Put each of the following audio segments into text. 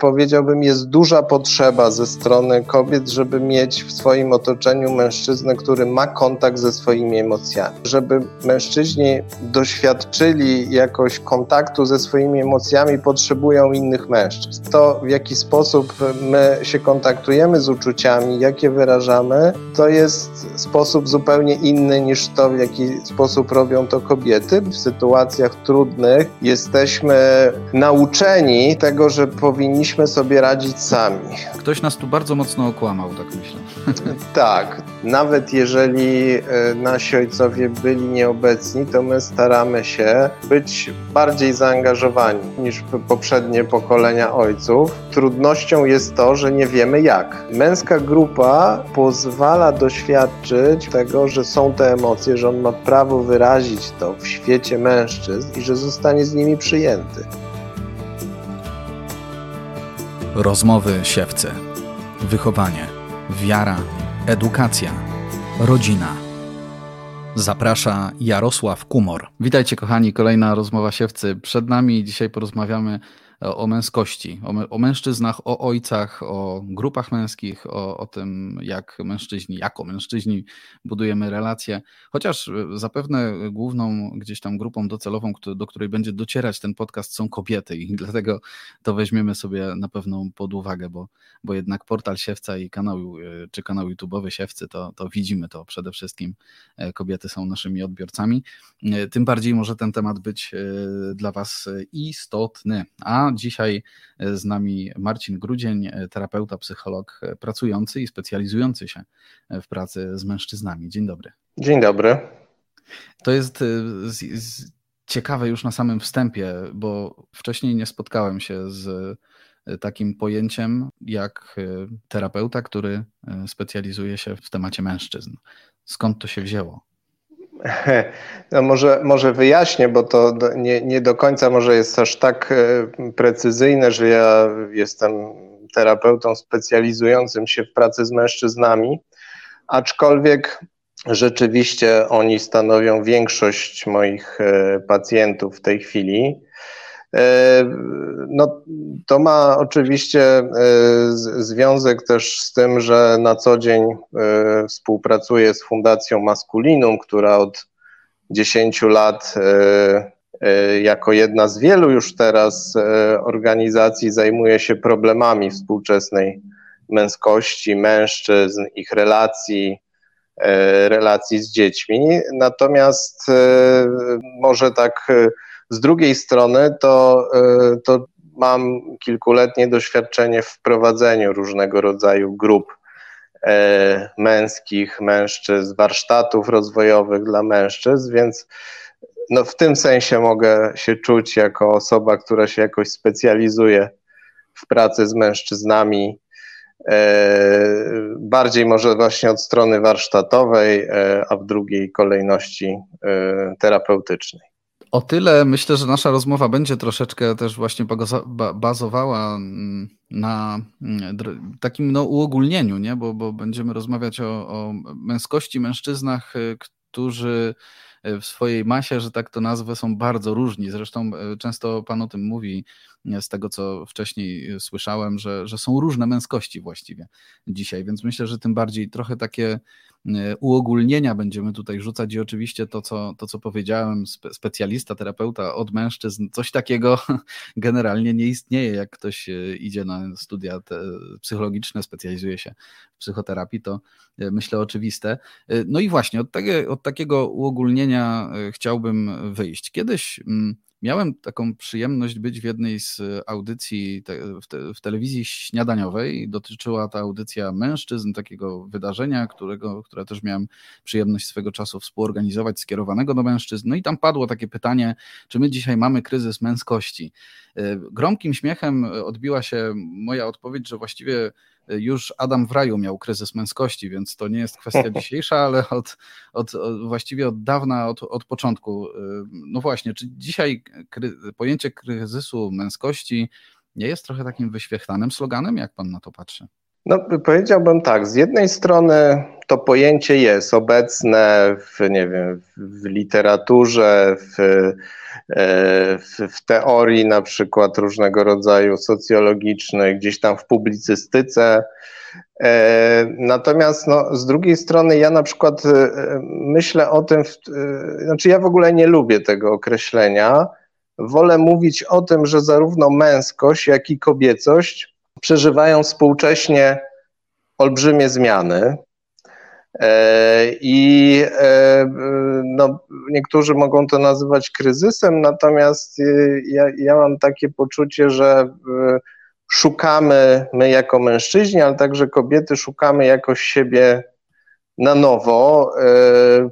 powiedziałbym, jest duża potrzeba ze strony kobiet, żeby mieć w swoim otoczeniu mężczyznę, który ma kontakt ze swoimi emocjami. Żeby mężczyźni doświadczyli jakoś kontaktu ze swoimi emocjami, potrzebują innych mężczyzn. To, w jaki sposób my się kontaktujemy z uczuciami, jakie wyrażamy, to jest sposób zupełnie inny niż to, w jaki sposób robią to kobiety. W sytuacjach trudnych jesteśmy nauczeni tego, że powinniśmy sobie radzić sami. Ktoś nas tu bardzo mocno okłamał, tak myślę. tak, nawet jeżeli e, nasi ojcowie byli nieobecni, to my staramy się być bardziej zaangażowani niż poprzednie pokolenia ojców. Trudnością jest to, że nie wiemy jak. Męska grupa pozwala doświadczyć tego, że są te emocje, że on ma prawo wyrazić to w świecie mężczyzn i że zostanie z nimi przyjęty. Rozmowy siewcy. Wychowanie, wiara, edukacja, rodzina. Zaprasza Jarosław Kumor. Witajcie kochani, kolejna rozmowa siewcy. Przed nami dzisiaj porozmawiamy o męskości, o, o, mężczyznach, o ojcach, o grupach męskich, o, o tym, jak mężczyźni, jako mężczyźni budujemy relacje. Chociaż e, zapewne główną gdzieś tam grupą docelową, do której będzie docierać ten podcast, są kobiety, i dlatego to weźmiemy sobie na pewno pod uwagę, bo, bo jednak portal Siewca i kanał, e, czy kanał YouTube'owy Siewcy, to, to widzimy to przede wszystkim. E, kobiety są naszymi odbiorcami. Tym bardziej może ten temat być dla Was istotny. A dzisiaj e, z nami Marcin Grudzień, e, terapeuta, psycholog e, pracujący i specjalizujący się w pracy z mężczyznami. Dzień dobry. Dzień dobry. To jest z, z, ciekawe już na samym wstępie, bo wcześniej nie spotkałem się z takim pojęciem jak terapeuta, który specjalizuje się w temacie mężczyzn. Skąd to się wzięło? No może, może wyjaśnię, bo to nie, nie do końca może jest aż tak e, precyzyjne, że ja jestem terapeutą specjalizującym się w pracy z mężczyznami, aczkolwiek rzeczywiście oni stanowią większość moich e, pacjentów w tej chwili. E, no, to ma oczywiście e, związek też z tym, że na co dzień e, współpracuję z Fundacją Maskulinum, która od 10 lat jako jedna z wielu już teraz organizacji zajmuje się problemami współczesnej męskości, mężczyzn, ich relacji, relacji z dziećmi. Natomiast może tak z drugiej strony to, e, to mam kilkuletnie doświadczenie w prowadzeniu różnego rodzaju grup e, męskich, mężczyzn, warsztatów rozwojowych dla mężczyzn, więc no w tym sensie mogę się czuć jako osoba, która się jakoś specjalizuje w pracy z mężczyznami, e, bardziej może właśnie od strony warsztatowej, a w drugiej kolejności terapeutycznej. O tyle myślę, że nasza rozmowa będzie troszeczkę też właśnie bazowała mm, na mm, takim no, uogólnieniu, nie? Bo, bo będziemy rozmawiać o, o męskości, mężczyznach, y, którzy w swojej masie, że tak to nazwę, są bardzo różni. Zresztą y, często Pan o tym mówi, z tego co wcześniej słyszałem, że, że są różne męskości właściwie dzisiaj, więc myślę, że tym bardziej trochę takie E, uogólnienia będziemy tutaj rzucać i oczywiście to, co, to, co powiedziałem, specjalista, terapeuta od mężczyzn, coś takiego generalnie nie istnieje. Jak ktoś e, idzie na studia psychologiczne, specjalizuje się w psychoterapii, to e, myślę oczywiste. No i właśnie od, od takiego uogólnienia chciałbym wyjść. Kiedyś mm, Miałem taką przyjemność być w jednej z audycji w, w, telewizji śniadaniowej. Dotyczyła ta audycja mężczyzn, takiego wydarzenia, którego, które też miałem przyjemność swego czasu współorganizować, skierowanego do mężczyzn. No i tam padło takie pytanie, czy my dzisiaj mamy kryzys męskości. E, gromkim śmiechem odbiła się moja odpowiedź, że właściwie już Adam w raju miał kryzys męskości, więc to nie jest kwestia dzisiejsza, ale od, od, od właściwie od dawna, od, od początku. No właśnie, czy dzisiaj kry, pojęcie kryzysu męskości nie jest trochę takim wyświechtanym sloganem? Jak pan na to patrzy? No, powiedziałbym tak, z jednej strony to pojęcie jest obecne w, nie wiem, w literaturze, w, e, w, w teorii na przykład różnego rodzaju socjologicznej, gdzieś tam w publicystyce. E, natomiast no, z drugiej strony ja na przykład e, myślę o tym, znaczy ja w ogóle nie lubię tego określenia. Wolę mówić o tym, że zarówno męskość, jak i kobiecość przeżywają współcześnie olbrzymie zmiany. E, I e, no, niektórzy mogą to nazywać kryzysem, natomiast e, ja, ja mam takie poczucie, że szukamy my jako mężczyźni, ale także kobiety szukamy jakoś siebie na nowo.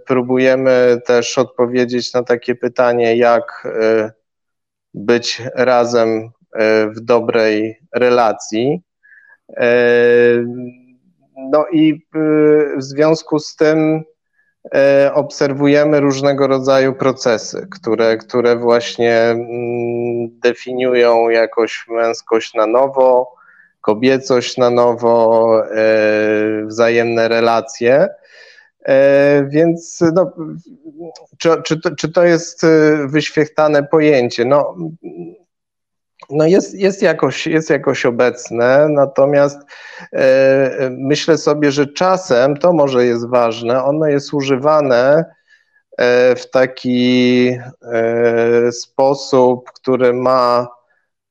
Próbujemy też odpowiedzieć na takie pytanie, jak być razem w dobrej relacji. No i y, w związku z tym obserwujemy różnego rodzaju procesy, które, które właśnie mm, definiują jakoś męskość na nowo, kobiecość na nowo, wzajemne relacje. Więc no, czy, czy, to, czy to jest wyświechtane pojęcie? No, no jest, jest, jakoś, jest jakoś obecne, natomiast e, myślę sobie, że czasem to może jest ważne, ono jest używane e, w taki e, sposób, który ma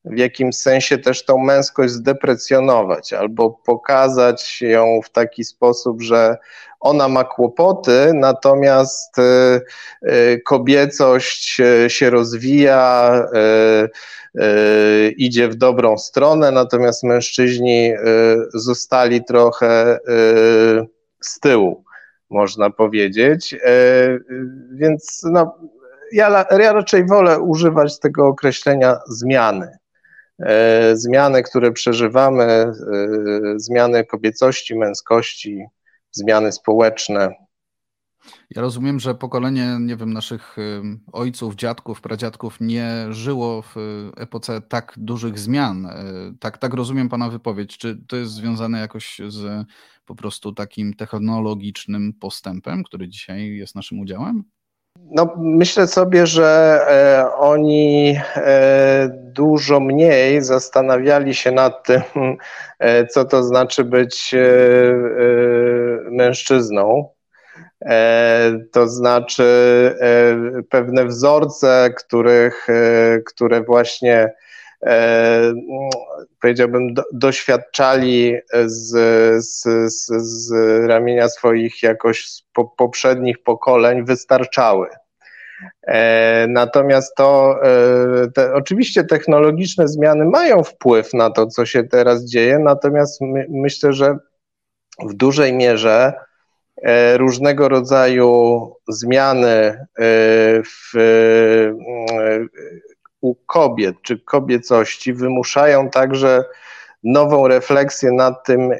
w jakimś sensie też tą męskość zdeprecjonować albo pokazać ją w taki sposób, że ona ma kłopoty, natomiast e, e, kobiecość się rozwija, idzie w dobrą stronę, natomiast mężczyźni zostali trochę z tyłu, można powiedzieć. Więc no, ja, ja raczej wolę używać tego określenia zmiany. Zmiany, które przeżywamy, zmiany kobiecości, męskości, zmiany społeczne. Ja rozumiem, że pokolenie, nie wiem, naszych ojców, dziadków, pradziadków nie żyło w epoce tak dużych zmian. E, tak, tak rozumiem Pana wypowiedź. Czy to jest związane jakoś z po prostu takim technologicznym postępem, który dzisiaj jest naszym udziałem? No, myślę sobie, że e, oni e, dużo mniej zastanawiali się nad tym, e, co to znaczy być mężczyzną. To znaczy pewne wzorce, których, które właśnie powiedziałbym, do, doświadczali z, z, z, z, ramienia swoich jakoś po, poprzednich pokoleń, wystarczały. E, natomiast to, e, te, oczywiście technologiczne zmiany mają wpływ na to, co się teraz dzieje, natomiast my, myślę, że w dużej mierze e, różnego rodzaju zmiany w u kobiet czy kobiecości wymuszają także nową refleksję nad tym, e,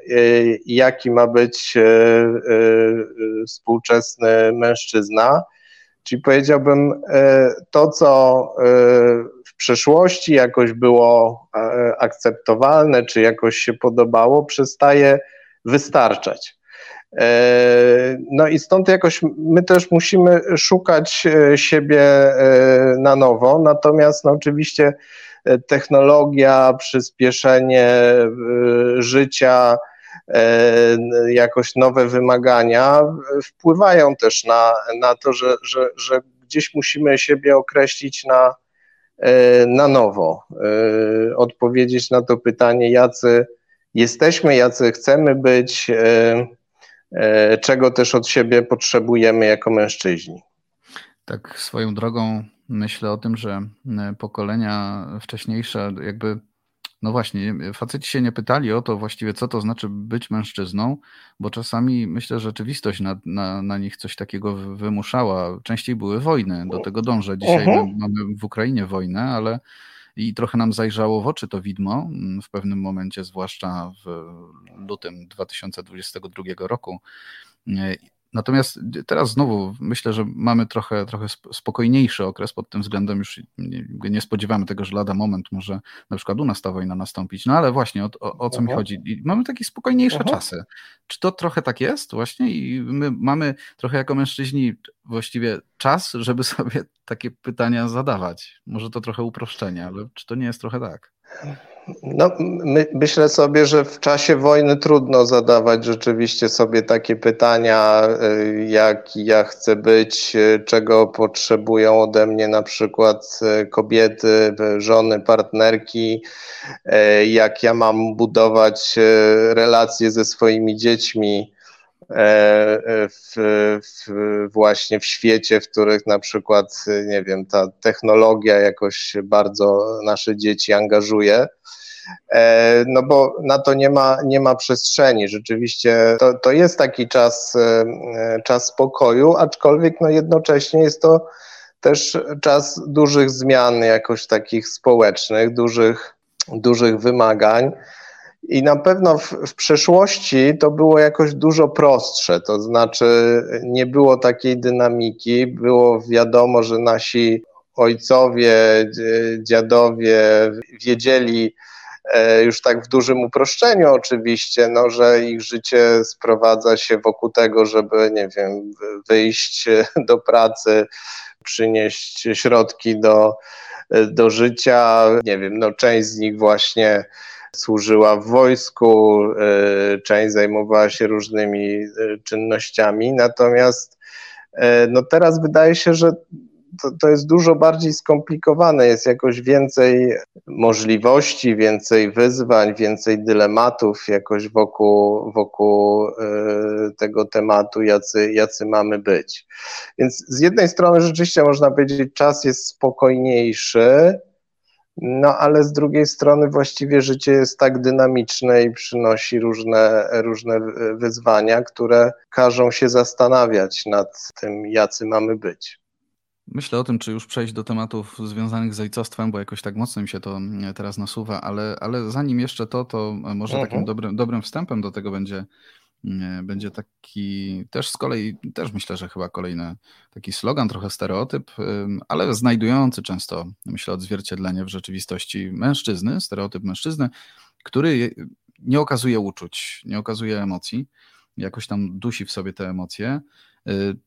jaki ma być e, e, współczesny mężczyzna. Czyli powiedziałbym, to, co w przeszłości jakoś było akceptowalne, czy jakoś się podobało, przestaje wystarczać. E, no i stąd jakoś my też musimy szukać e, siebie e, na nowo, natomiast no oczywiście technologia, przyspieszenie życia, jakoś nowe wymagania wpływają też na, na to, że, że, że gdzieś musimy siebie określić na, na nowo, odpowiedzieć na to pytanie, jacy jesteśmy, jacy chcemy być, czego też od siebie potrzebujemy jako mężczyźni. Tak, swoją drogą myślę o tym, że e, pokolenia wcześniejsze, jakby, no właśnie, faceci się nie pytali o to właściwie, co to znaczy być mężczyzną, bo czasami myślę, że rzeczywistość na, na, na nich coś takiego wymuszała. Częściej były wojny, do tego dążę. Dzisiaj uh -huh. mamy w Ukrainie wojnę, ale i trochę nam zajrzało w oczy to widmo mm, w pewnym momencie, zwłaszcza w lutym 2022 roku. Natomiast teraz znowu myślę, że mamy trochę, trochę spokojniejszy okres pod tym względem. Już nie, nie spodziewamy tego, że lada moment może na przykład u nas ta wojna nastąpić. No ale właśnie o, o, o co mi chodzi? I mamy takie spokojniejsze czasy. Czy to trochę tak jest właśnie? I my mamy trochę jako mężczyźni właściwie czas, żeby sobie takie pytania zadawać. Może to trochę uproszczenie, ale czy to nie jest trochę tak? No, my, myślę sobie, że w czasie wojny trudno zadawać rzeczywiście sobie takie pytania, y, jak ja chcę być, y, czego potrzebują ode mnie na przykład y, kobiety, żony, partnerki, jak ja mam budować relacje ze swoimi dziećmi. W, w, właśnie w świecie, w których na przykład, nie wiem, ta technologia jakoś bardzo nasze dzieci angażuje. E, no bo na to nie ma, nie ma przestrzeni. Rzeczywiście to, to jest taki czas, e, czas spokoju, aczkolwiek no jednocześnie jest to też czas dużych zmian jakoś takich społecznych, dużych, dużych wymagań. I na pewno w, w, przeszłości to było jakoś dużo prostsze, to znaczy nie było takiej dynamiki, było wiadomo, że nasi ojcowie, dziadowie wiedzieli, E, już tak w dużym uproszczeniu oczywiście, no, że ich życie sprowadza się wokół tego, żeby, nie wiem, wyjść do pracy, przynieść środki do, do życia. Nie wiem, no, część z nich właśnie służyła w wojsku, e, część zajmowała się różnymi e, czynnościami, natomiast no teraz wydaje się, że to, to jest dużo bardziej skomplikowane, jest jakoś więcej możliwości, więcej wyzwań, więcej dylematów jakoś wokół, wokół y, tego tematu, jacy, jacy mamy być. Więc z jednej strony rzeczywiście można powiedzieć, czas jest spokojniejszy, no ale z drugiej strony właściwie życie jest tak dynamiczne i przynosi różne, różne wyzwania, które każą się zastanawiać nad tym, jacy mamy być. Myślę o tym, czy już przejść do tematów związanych z ojcostwem, bo jakoś tak mocno mi się to mm, teraz nasuwa, ale, ale zanim jeszcze to, to może mhm. takim dobrym, dobrym wstępem do tego będzie, będzie taki też z kolei, też myślę, że chyba kolejny taki slogan, trochę stereotyp, ale znajdujący często, myślę, odzwierciedlenie w rzeczywistości mężczyzny, stereotyp mężczyzny, który nie okazuje uczuć, nie okazuje emocji, jakoś tam dusi w sobie te emocje. Y,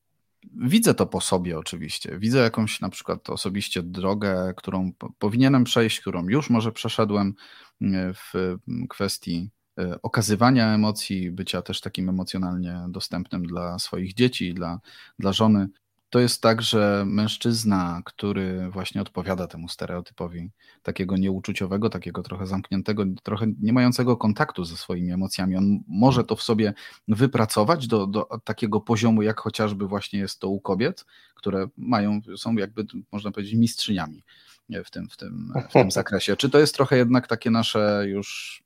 Widzę to po sobie oczywiście. Widzę jakąś na przykład osobiście drogę, którą powinienem przejść, którą już może przeszedłem e, w kwestii e, okazywania emocji, bycia też takim emocjonalnie dostępnym dla swoich dzieci, dla, dla żony to jest tak, że mężczyzna, który właśnie odpowiada temu stereotypowi takiego nieuczuciowego, takiego trochę zamkniętego, trochę nie mającego kontaktu ze swoimi emocjami, on może to w sobie wypracować do, do takiego poziomu, jak chociażby właśnie jest to u kobiet, które mają, są jakby, można powiedzieć, mistrzyniami w tym, w tym, w tym zakresie. Czy to jest trochę jednak takie nasze już,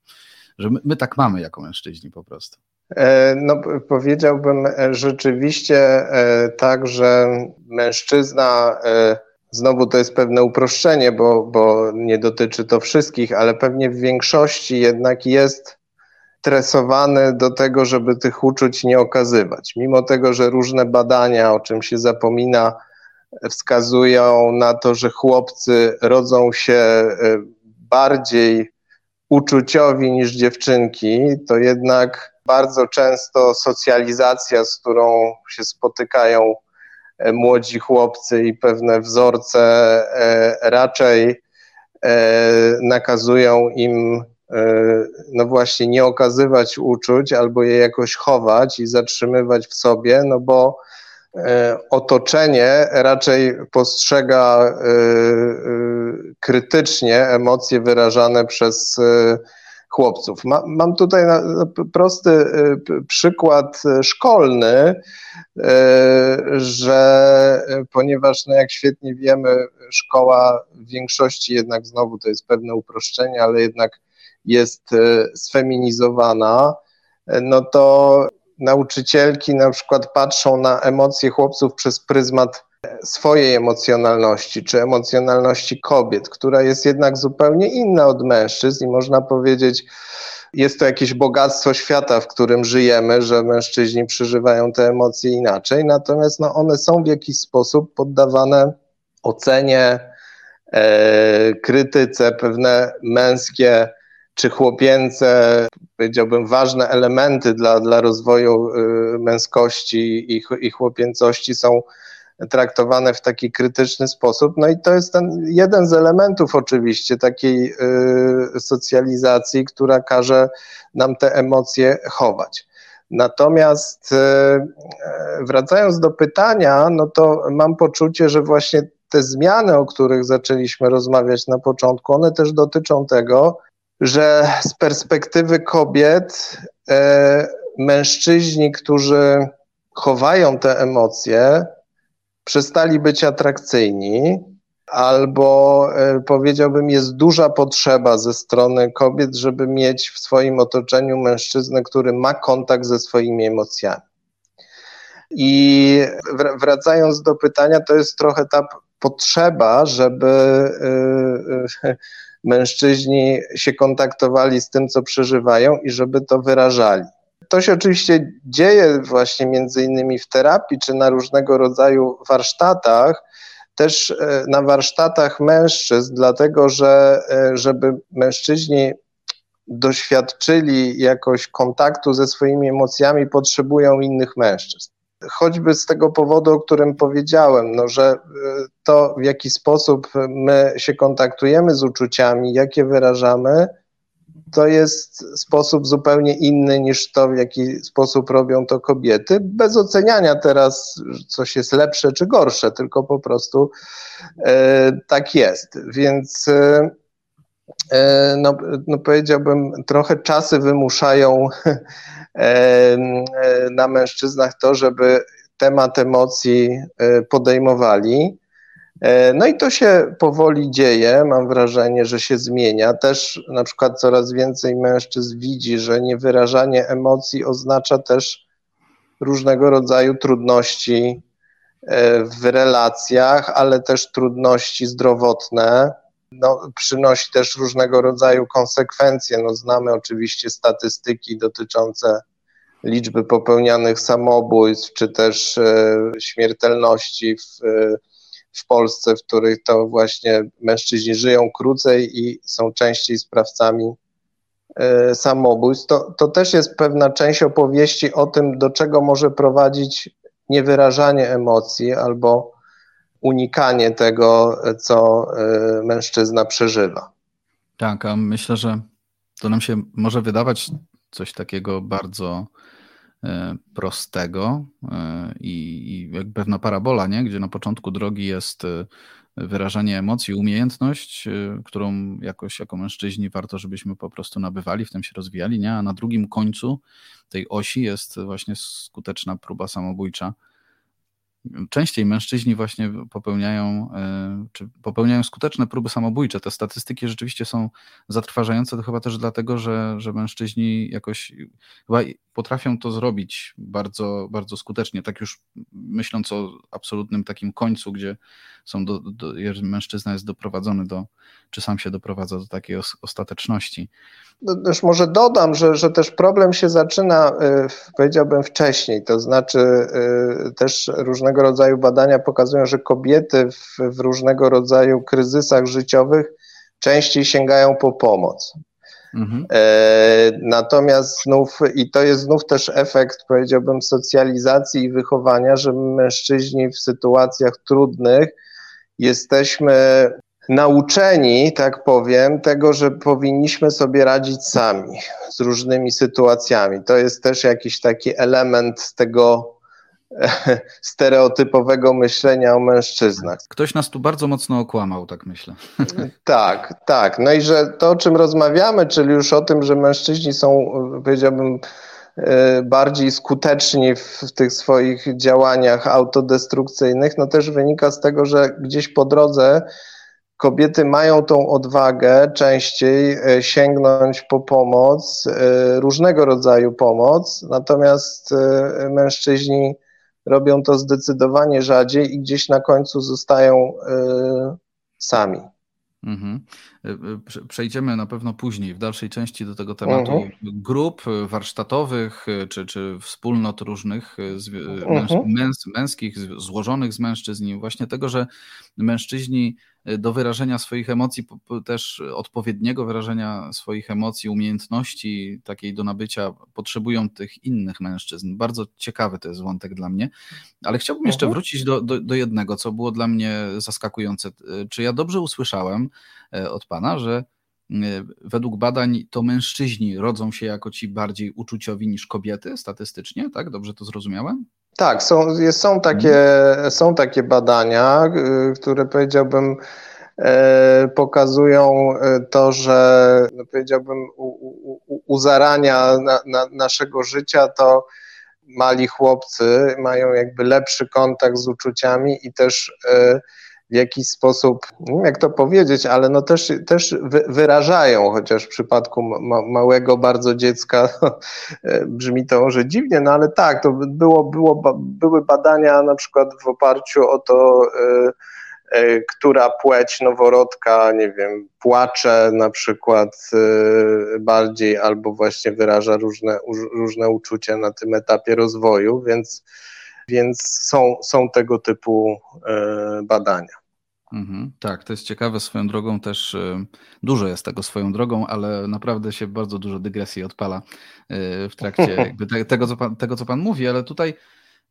że my, my tak mamy jako mężczyźni po prostu? E, no, powiedziałbym e, rzeczywiście e, tak, że mężczyzna, znowu to jest pewne uproszczenie, bo, bo nie dotyczy to wszystkich, ale pewnie w większości jednak jest stresowany do tego, żeby tych uczuć nie okazywać. Mimo tego, że różne badania, o czym się zapomina, wskazują na to, że chłopcy rodzą się bardziej uczuciowi niż dziewczynki, to jednak bardzo często socjalizacja, z którą się spotykają e, młodzi chłopcy i pewne wzorce e, raczej e, nakazują im no właśnie nie okazywać uczuć albo je jakoś chować i zatrzymywać w sobie, no bo otoczenie raczej postrzega krytycznie emocje wyrażane przez chłopców. Ma, mam tutaj prosty przykład szkolny, że ponieważ, no jak świetnie wiemy, szkoła w większości jednak znowu to jest pewne uproszczenie, ale jednak jest sfeminizowana, no to nauczycielki na przykład patrzą na emocje chłopców przez pryzmat swojej emocjonalności, czy emocjonalności kobiet, która jest jednak zupełnie inna od mężczyzn i można powiedzieć, jest to jakieś bogactwo świata, w którym żyjemy, że mężczyźni przeżywają te emocje inaczej, natomiast no, one są w jakiś sposób poddawane ocenie, e, krytyce, pewne męskie czy chłopięce, powiedziałbym, ważne elementy dla, dla rozwoju y, męskości i, i chłopięcości są traktowane w taki krytyczny sposób. No i to jest ten jeden z elementów oczywiście takiej y, socjalizacji, która każe nam te emocje chować. Natomiast y, wracając do pytania, no to mam poczucie, że właśnie te zmiany, o których zaczęliśmy rozmawiać na początku, one też dotyczą tego, że z perspektywy kobiet e, mężczyźni, którzy chowają te emocje, przestali być atrakcyjni, albo e, powiedziałbym, jest duża potrzeba ze strony kobiet, żeby mieć w swoim otoczeniu mężczyznę, który ma kontakt ze swoimi emocjami. I wracając do pytania, to jest trochę ta potrzeba, żeby e, mężczyźni się kontaktowali z tym, co przeżywają i żeby to wyrażali. To się oczywiście dzieje właśnie między innymi w terapii czy na różnego rodzaju warsztatach, też e, na warsztatach mężczyzn, dlatego że e, żeby mężczyźni doświadczyli jakoś kontaktu ze swoimi emocjami, potrzebują innych mężczyzn choćby z tego powodu, o którym powiedziałem, no, że e, to w jaki sposób my się kontaktujemy z uczuciami, jakie wyrażamy, to jest sposób zupełnie inny niż to, w jaki sposób robią to kobiety, bez oceniania teraz, coś jest lepsze czy gorsze, tylko po prostu e, tak jest. Więc e, no, no powiedziałbym, trochę czasy wymuszają E, na mężczyznach to, żeby temat emocji e, podejmowali. E, no i to się powoli dzieje, mam wrażenie, że się zmienia. Też na przykład coraz więcej mężczyzn widzi, że niewyrażanie emocji oznacza też różnego rodzaju trudności w relacjach, ale też trudności zdrowotne. No, przynosi też różnego rodzaju konsekwencje. No, znamy oczywiście statystyki dotyczące liczby popełnianych samobójstw, czy też e, śmiertelności w, e, w Polsce, w których to właśnie mężczyźni żyją krócej i są częściej sprawcami e, samobójstw. To, to też jest pewna część opowieści o tym, do czego może prowadzić niewyrażanie emocji albo unikanie tego, co mężczyzna przeżywa. Tak, a myślę, że to nam się może wydawać coś takiego bardzo E, prostego e, i, jak pewna parabola, nie? gdzie na początku drogi jest wyrażanie emocji, umiejętność, którą jakoś jako mężczyźni warto, żebyśmy po prostu nabywali, w tym się rozwijali, nie? a na drugim końcu tej osi jest właśnie skuteczna próba samobójcza częściej mężczyźni właśnie popełniają, e, czy popełniają skuteczne próby samobójcze. Te statystyki rzeczywiście są zatrważające, to chyba też dlatego, że, że mężczyźni jakoś chyba potrafią to zrobić bardzo, bardzo skutecznie, tak już myśląc o absolutnym takim końcu, gdzie są do, do, mężczyzna jest doprowadzony do, czy sam się doprowadza do takiej ostateczności. No, też może dodam, że, że też problem się zaczyna, y, powiedziałbym, wcześniej. To znaczy, y, też różnego rodzaju badania pokazują, że kobiety w, w różnego rodzaju kryzysach życiowych częściej sięgają po pomoc. Mhm. E, natomiast znów, i to jest znów też efekt, powiedziałbym, socjalizacji i wychowania, że mężczyźni w sytuacjach trudnych jesteśmy nauczeni, tak powiem, tego, że powinniśmy sobie radzić sami z różnymi sytuacjami. To jest też jakiś taki element tego stereotypowego myślenia o mężczyznach. Ktoś nas tu bardzo mocno okłamał, tak myślę. Tak, tak. No i że to, o czym rozmawiamy, czyli już o tym, że mężczyźni są, powiedziałbym, e, bardziej skuteczni w tych swoich działaniach autodestrukcyjnych, no też wynika z tego, że gdzieś po drodze kobiety mają tą odwagę częściej e, sięgnąć po pomoc, e, różnego rodzaju pomoc, natomiast mężczyźni robią to zdecydowanie rzadziej i gdzieś na końcu zostają y, sami. Mhm. E, e, przejdziemy na pewno później, w dalszej części do tego tematu mhm. grup warsztatowych czy, czy wspólnot różnych mhm. męs, męskich, złożonych z mężczyzn właśnie tego, że mężczyźni do wyrażenia swoich emocji, też odpowiedniego wyrażenia swoich emocji, umiejętności takiej do nabycia potrzebują tych innych mężczyzn. Bardzo ciekawy to jest wątek dla mnie, ale chciałbym jeszcze mhm. wrócić do, do, do jednego, co było dla mnie zaskakujące. Czy ja dobrze usłyszałem e, od Pana, że e, według badań to mężczyźni rodzą się jako ci bardziej uczuciowi niż kobiety statystycznie, tak? Dobrze to zrozumiałem? Tak, są, są, takie, mhm. są takie badania, y, które powiedziałbym e, pokazują e, to, że no powiedziałbym u, u, u zarania na, na naszego życia to mali chłopcy mają jakby lepszy kontakt z uczuciami i też e, w jakiś sposób, nie wiem jak to powiedzieć, ale no też, też wyrażają, chociaż w przypadku ma małego bardzo dziecka e, brzmi to może dziwnie, no ale tak, to było, było, były badania na przykład w oparciu o to, e, e, która płeć noworodka, nie wiem, płacze na przykład bardziej albo właśnie wyraża różne, różne uczucia na tym etapie rozwoju, więc więc są, są tego typu e, badania. Mhm, tak, to jest ciekawe swoją drogą też. E, dużo jest tego swoją drogą, ale naprawdę się bardzo dużo dygresji odpala e, w trakcie tego, co pan, tego, co pan mówi, ale tutaj.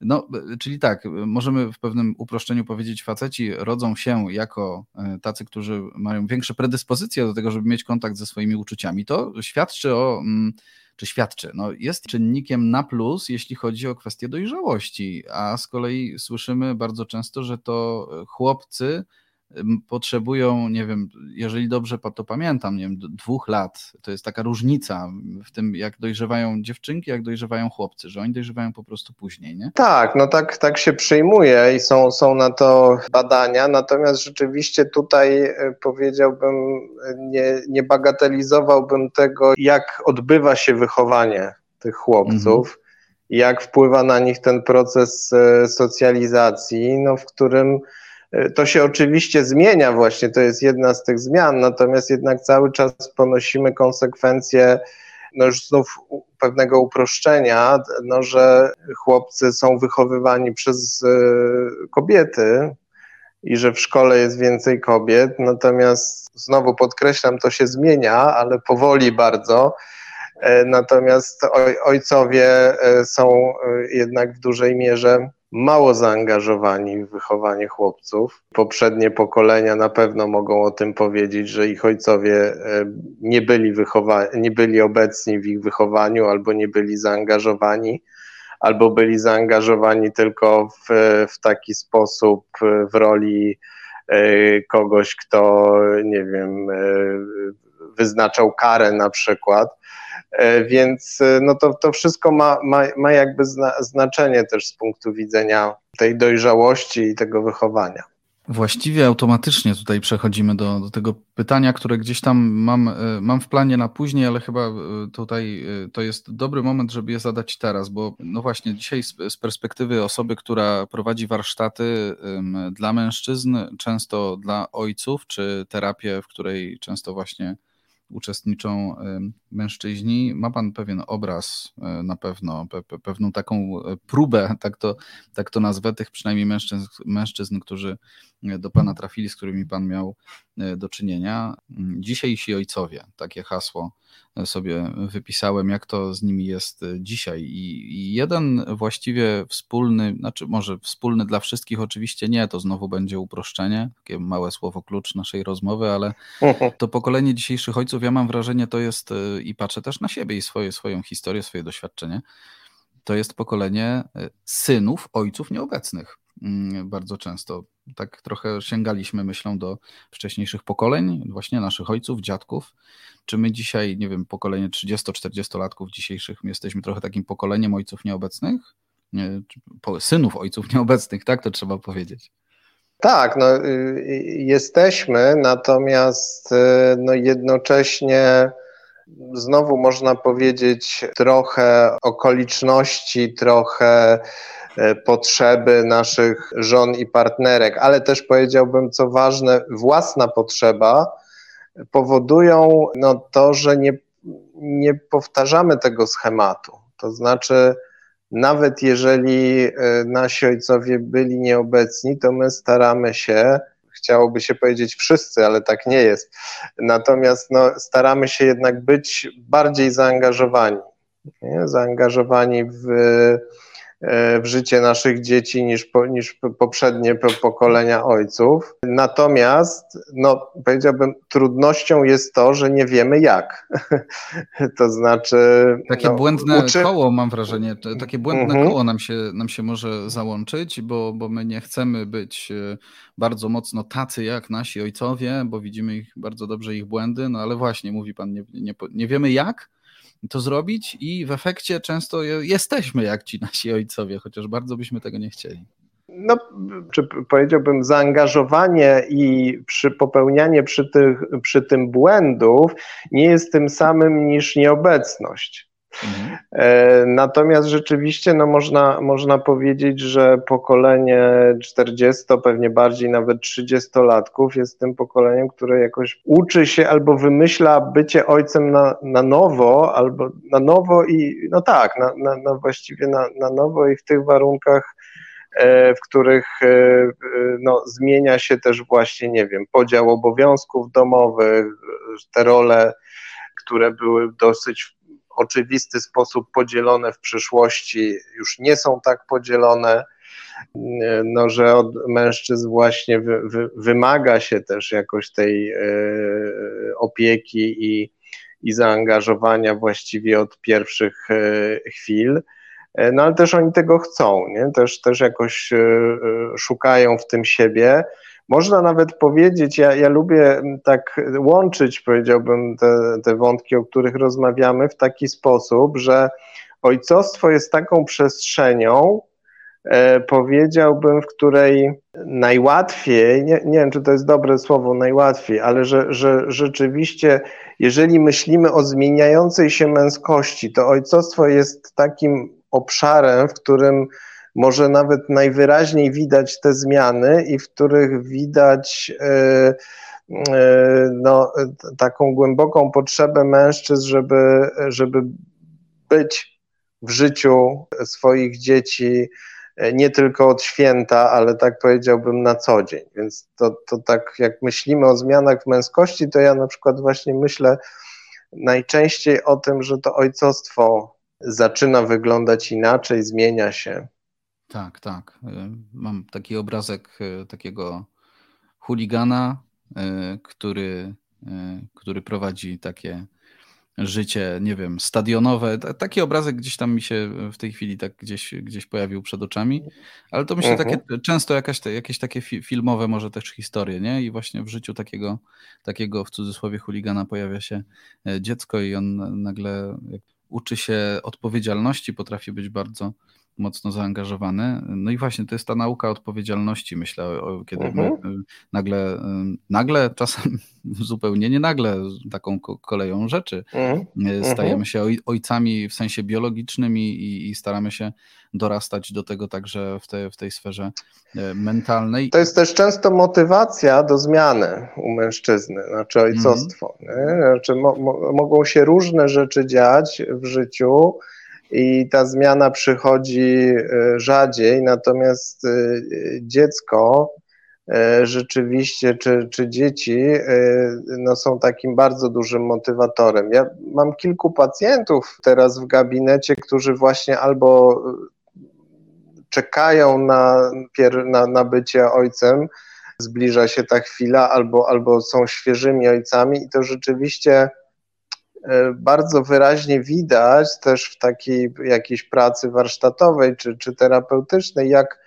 No, czyli tak, możemy w pewnym uproszczeniu powiedzieć, faceci rodzą się jako tacy, którzy mają większe predyspozycje do tego, żeby mieć kontakt ze swoimi uczuciami. To świadczy o mm, czy świadczy, no jest czynnikiem na plus, jeśli chodzi o kwestię dojrzałości, a z kolei słyszymy bardzo często, że to chłopcy potrzebują, nie wiem, jeżeli dobrze to pamiętam, nie wiem, dwóch lat. To jest taka różnica w tym, jak dojrzewają dziewczynki, jak dojrzewają chłopcy, że oni dojrzewają po prostu później, nie? Tak, no tak, tak się przyjmuje i są, są na to badania, natomiast rzeczywiście tutaj e, powiedziałbym, nie, nie bagatelizowałbym tego, jak odbywa się wychowanie tych chłopców. Mhm. Jak wpływa na nich ten proces e, socjalizacji, no, w którym to się oczywiście zmienia właśnie, to jest jedna z tych zmian, natomiast jednak cały czas ponosimy konsekwencje no już znów pewnego uproszczenia, no, że chłopcy są wychowywani przez e, kobiety i że w szkole jest więcej kobiet, natomiast znowu podkreślam, to się zmienia, ale powoli bardzo. E, natomiast ojcowie e, są jednak w dużej mierze mało zaangażowani w wychowanie chłopców. Poprzednie pokolenia na pewno mogą o tym powiedzieć, że ich ojcowie e, nie byli, wychowa- nie byli obecni w ich wychowaniu albo nie byli zaangażowani, albo byli zaangażowani tylko w, w taki sposób e, w roli e, kogoś, kto, nie wiem, wyznaczał karę na przykład więc e, no to, to wszystko ma, ma, ma jakby zna, znaczenie też z punktu widzenia tej dojrzałości i tego wychowania. Właściwie automatycznie tutaj przechodzimy do, do tego pytania, które gdzieś tam mam, e, mam w planie na później, ale chyba tutaj to jest dobry moment, żeby je zadać teraz, bo no właśnie dzisiaj z, z perspektywy osoby, która prowadzi warsztaty dla mężczyzn, często dla ojców, czy terapię, w której często właśnie uczestniczą mężczyźni. Ma Pan pewien obraz e, na pewno, pe, pewną taką e, próbę, tak to, tak to nazwę, tych przynajmniej mężczyzn, mężczyzn, którzy e, do Pana trafili, z którymi Pan miał do czynienia. Dzisiejsi ojcowie, takie hasło sobie wypisałem, jak to z nimi jest dzisiaj. I jeden właściwie wspólny, znaczy może wspólny dla wszystkich, oczywiście nie, to znowu będzie uproszczenie, takie małe słowo klucz naszej rozmowy, ale to pokolenie dzisiejszych ojców, ja mam wrażenie, to jest i patrzę też na siebie i swoje, swoją historię, swoje doświadczenie. To jest pokolenie e, synów ojców nieobecnych. Mm, bardzo często tak trochę sięgaliśmy myślą do wcześniejszych pokoleń, właśnie naszych ojców, dziadków. Czy my dzisiaj, nie wiem, pokolenie 30-40-latków dzisiejszych, jesteśmy trochę takim pokoleniem ojców nieobecnych? Synów ojców nieobecnych, tak to trzeba powiedzieć. Tak, no, y, jesteśmy, natomiast y, no, jednocześnie znowu można powiedzieć trochę okoliczności, trochę potrzeby naszych żon i partnerek, ale też powiedziałbym, co ważne, własna potrzeba powodują no, to, że nie, nie powtarzamy tego schematu. To znaczy, nawet jeżeli nasi ojcowie byli nieobecni, to my staramy się chciałoby się powiedzieć wszyscy, ale tak nie jest. Natomiast no, staramy się jednak być bardziej zaangażowani. Nie? Zaangażowani w, e, w życie naszych dzieci niż, po, niż poprzednie pokolenia ojców. Natomiast, no, powiedziałbym, trudnością jest to, że nie wiemy jak. to znaczy. Takie no, błędne uczy... koło, mam wrażenie, takie błędne mhm. koło nam się, nam się może załączyć, bo, bo my nie chcemy być e, bardzo mocno tacy jak nasi ojcowie, bo widzimy ich bardzo dobrze ich błędy, no ale właśnie, mówi pan, nie, nie, nie wiemy jak to zrobić i w efekcie często jesteśmy jak ci nasi ojcowie, chociaż bardzo byśmy tego nie chcieli. No, czy powiedziałbym, zaangażowanie i przy popełnianie przy, tych, przy tym błędów nie jest tym samym niż nieobecność. Mhm. E, natomiast rzeczywiście no można, można powiedzieć, że pokolenie 40, pewnie bardziej nawet 30-latków jest tym pokoleniem, które jakoś uczy się albo wymyśla bycie ojcem na, na nowo, albo na nowo i no tak, na, na, na właściwie na, na nowo i w tych warunkach, e, w których e, no, zmienia się też właśnie, nie wiem, podział obowiązków domowych, te role, które były dosyć oczywisty sposób podzielone w przyszłości, już nie są tak podzielone, no, że od mężczyzn właśnie wy, wy, wymaga się też jakoś tej e, opieki i, i zaangażowania właściwie od pierwszych e, chwil. E, no ale też oni tego chcą, nie? Też, też jakoś szukają w tym siebie. Można nawet powiedzieć, ja, ja lubię tak łączyć, powiedziałbym, te, te wątki, o których rozmawiamy, w taki sposób, że ojcostwo jest taką przestrzenią, e, powiedziałbym, w której najłatwiej, nie, nie wiem, czy to jest dobre słowo, najłatwiej, ale że, że rzeczywiście, jeżeli myślimy o zmieniającej się męskości, to ojcostwo jest takim obszarem, w którym może nawet najwyraźniej widać te zmiany i w których widać e, e, no, taką głęboką potrzebę mężczyzn, żeby, żeby być w życiu swoich dzieci e, nie tylko od święta, ale tak powiedziałbym na co dzień. Więc to, to tak jak myślimy o zmianach w męskości, to ja na przykład właśnie myślę najczęściej o tym, że to ojcostwo zaczyna wyglądać inaczej, zmienia się. Tak, tak. Y, mam taki obrazek y, takiego chuligana, y, który, który prowadzi takie życie, nie wiem, stadionowe. Taki obrazek gdzieś tam mi się w tej chwili tak gdzieś, gdzieś pojawił przed oczami, ale to myślę takie, mhm. często jakaś, jakieś takie filmowe może też historie, nie? I właśnie w życiu takiego, takiego w cudzysłowie chuligana pojawia się e, dziecko i on nagle uczy się odpowiedzialności, potrafi być bardzo mocno zaangażowany. No i właśnie to jest ta nauka odpowiedzialności, myślę, kiedy my mhm. y, nagle, y, nagle, czasem zupełnie nie nagle, taką koleją rzeczy mhm. Y, stajemy mhm. się ojcami w sensie biologicznym i, i staramy się dorastać do tego także w, te, w tej sferze mentalnej. To jest też często motywacja do zmiany u mężczyzny, znaczy ojcostwo. Znaczy mo, mo, mogą się różne rzeczy dziać w życiu, i ta zmiana przychodzi e, rzadziej, natomiast e, dziecko e, rzeczywiście, czy, czy dzieci no, są takim bardzo dużym motywatorem. Ja mam kilku pacjentów teraz w gabinecie, którzy właśnie albo czekają na, na, na bycie ojcem, zbliża się ta chwila, albo, albo są świeżymi ojcami i to rzeczywiście bardzo wyraźnie widać też w takiej jakiejś pracy warsztatowej czy, czy terapeutycznej, jak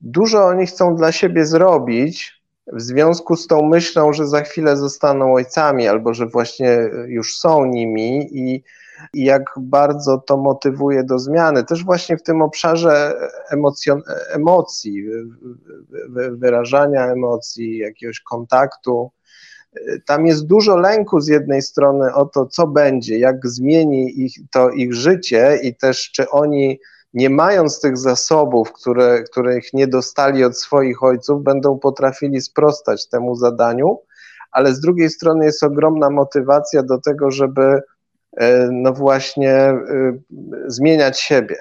dużo oni chcą dla siebie zrobić w związku z tą myślą, że za chwilę zostaną ojcami albo że właśnie już są nimi i, i jak bardzo to motywuje do zmiany. Też właśnie w tym obszarze emocjon, emocji, wyrażania emocji, jakiegoś kontaktu tam jest dużo lęku z jednej strony o to, co będzie, jak zmieni ich, to ich życie i też czy oni nie mając tych zasobów, które, których nie dostali od swoich ojców, będą potrafili sprostać temu zadaniu, ale z drugiej strony jest ogromna motywacja do tego, żeby no właśnie zmieniać siebie.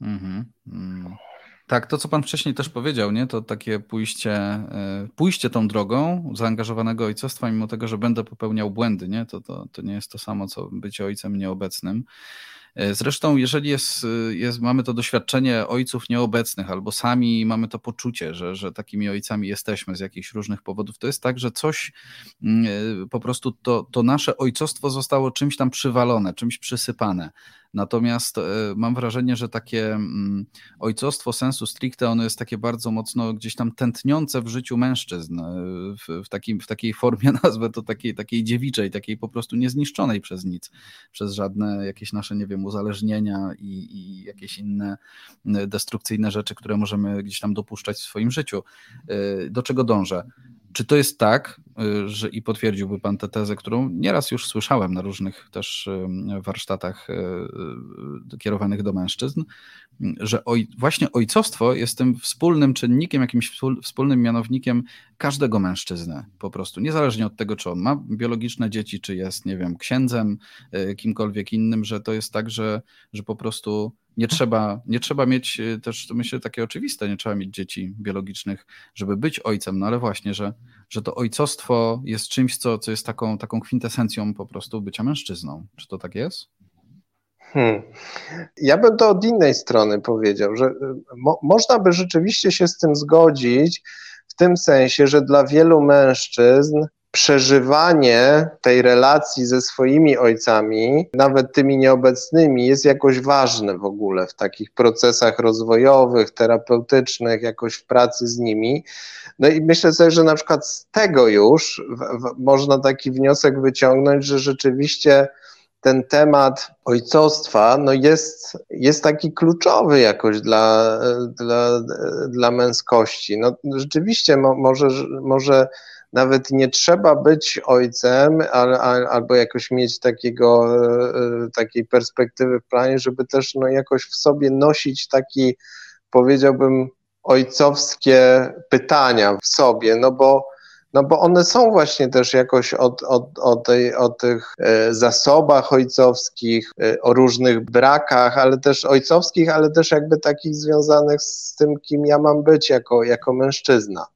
Mhm. Mm. Tak, to co pan wcześniej też powiedział, nie? to takie pójście, e, pójście tą drogą zaangażowanego ojcostwa, mimo tego, że będę popełniał błędy, nie? To, to, to nie jest to samo, co być ojcem nieobecnym. E, zresztą, jeżeli jest, e, jest, mamy to doświadczenie ojców nieobecnych, albo sami mamy to poczucie, że, że takimi ojcami jesteśmy z jakichś różnych powodów, to jest tak, że coś mm, po prostu to, to nasze ojcostwo zostało czymś tam przywalone, czymś przysypane. Natomiast e, mam wrażenie, że takie mm, ojcostwo sensu stricte, ono jest takie bardzo mocno gdzieś tam tętniące w życiu mężczyzn, e, w, w, takim, w takiej formie, nazwę to takiej, takiej dziewiczej, takiej po prostu niezniszczonej przez nic, przez żadne jakieś nasze, nie wiem, uzależnienia i, i jakieś inne destrukcyjne rzeczy, które możemy gdzieś tam dopuszczać w swoim życiu. E, do czego dążę? Czy to jest tak, y, że i potwierdziłby Pan tę tezę, którą nieraz już słyszałem na różnych też y, warsztatach y, kierowanych do mężczyzn, że oj, właśnie ojcostwo jest tym wspólnym czynnikiem, jakimś wspólnym mianownikiem każdego mężczyzny po prostu, niezależnie od tego, czy on ma biologiczne dzieci, czy jest, nie wiem, księdzem, kimkolwiek innym, że to jest tak, że, że po prostu nie trzeba, nie trzeba mieć y, też, to myślę, takie oczywiste, nie trzeba mieć dzieci biologicznych, żeby być ojcem, no ale właśnie, że, że to ojcostwo jest czymś, co, co jest taką, taką kwintesencją po prostu bycia mężczyzną. Czy to tak jest? Hmm. Ja bym to od innej strony powiedział, że y, mo można by rzeczywiście się z tym zgodzić, w tym sensie, że dla wielu mężczyzn przeżywanie tej relacji ze swoimi ojcami, nawet tymi nieobecnymi, jest jakoś ważne w ogóle w takich procesach rozwojowych, terapeutycznych, jakoś w pracy z nimi. No i myślę sobie, że na przykład z tego już w, w, można taki wniosek wyciągnąć, że rzeczywiście ten temat ojcostwa no jest, jest taki kluczowy jakoś dla, dla, dla męskości. No rzeczywiście mo, może, może nawet nie trzeba być ojcem, ale, albo jakoś mieć takiego, e, takiej perspektywy w planie, żeby też no, jakoś w sobie nosić taki, powiedziałbym, ojcowskie pytania w sobie, no bo, no bo one są właśnie też jakoś o, o, o, tej, o tych e, zasobach ojcowskich, e, o różnych brakach, ale też ojcowskich, ale też jakby takich związanych z tym, kim ja mam być jako, jako mężczyzna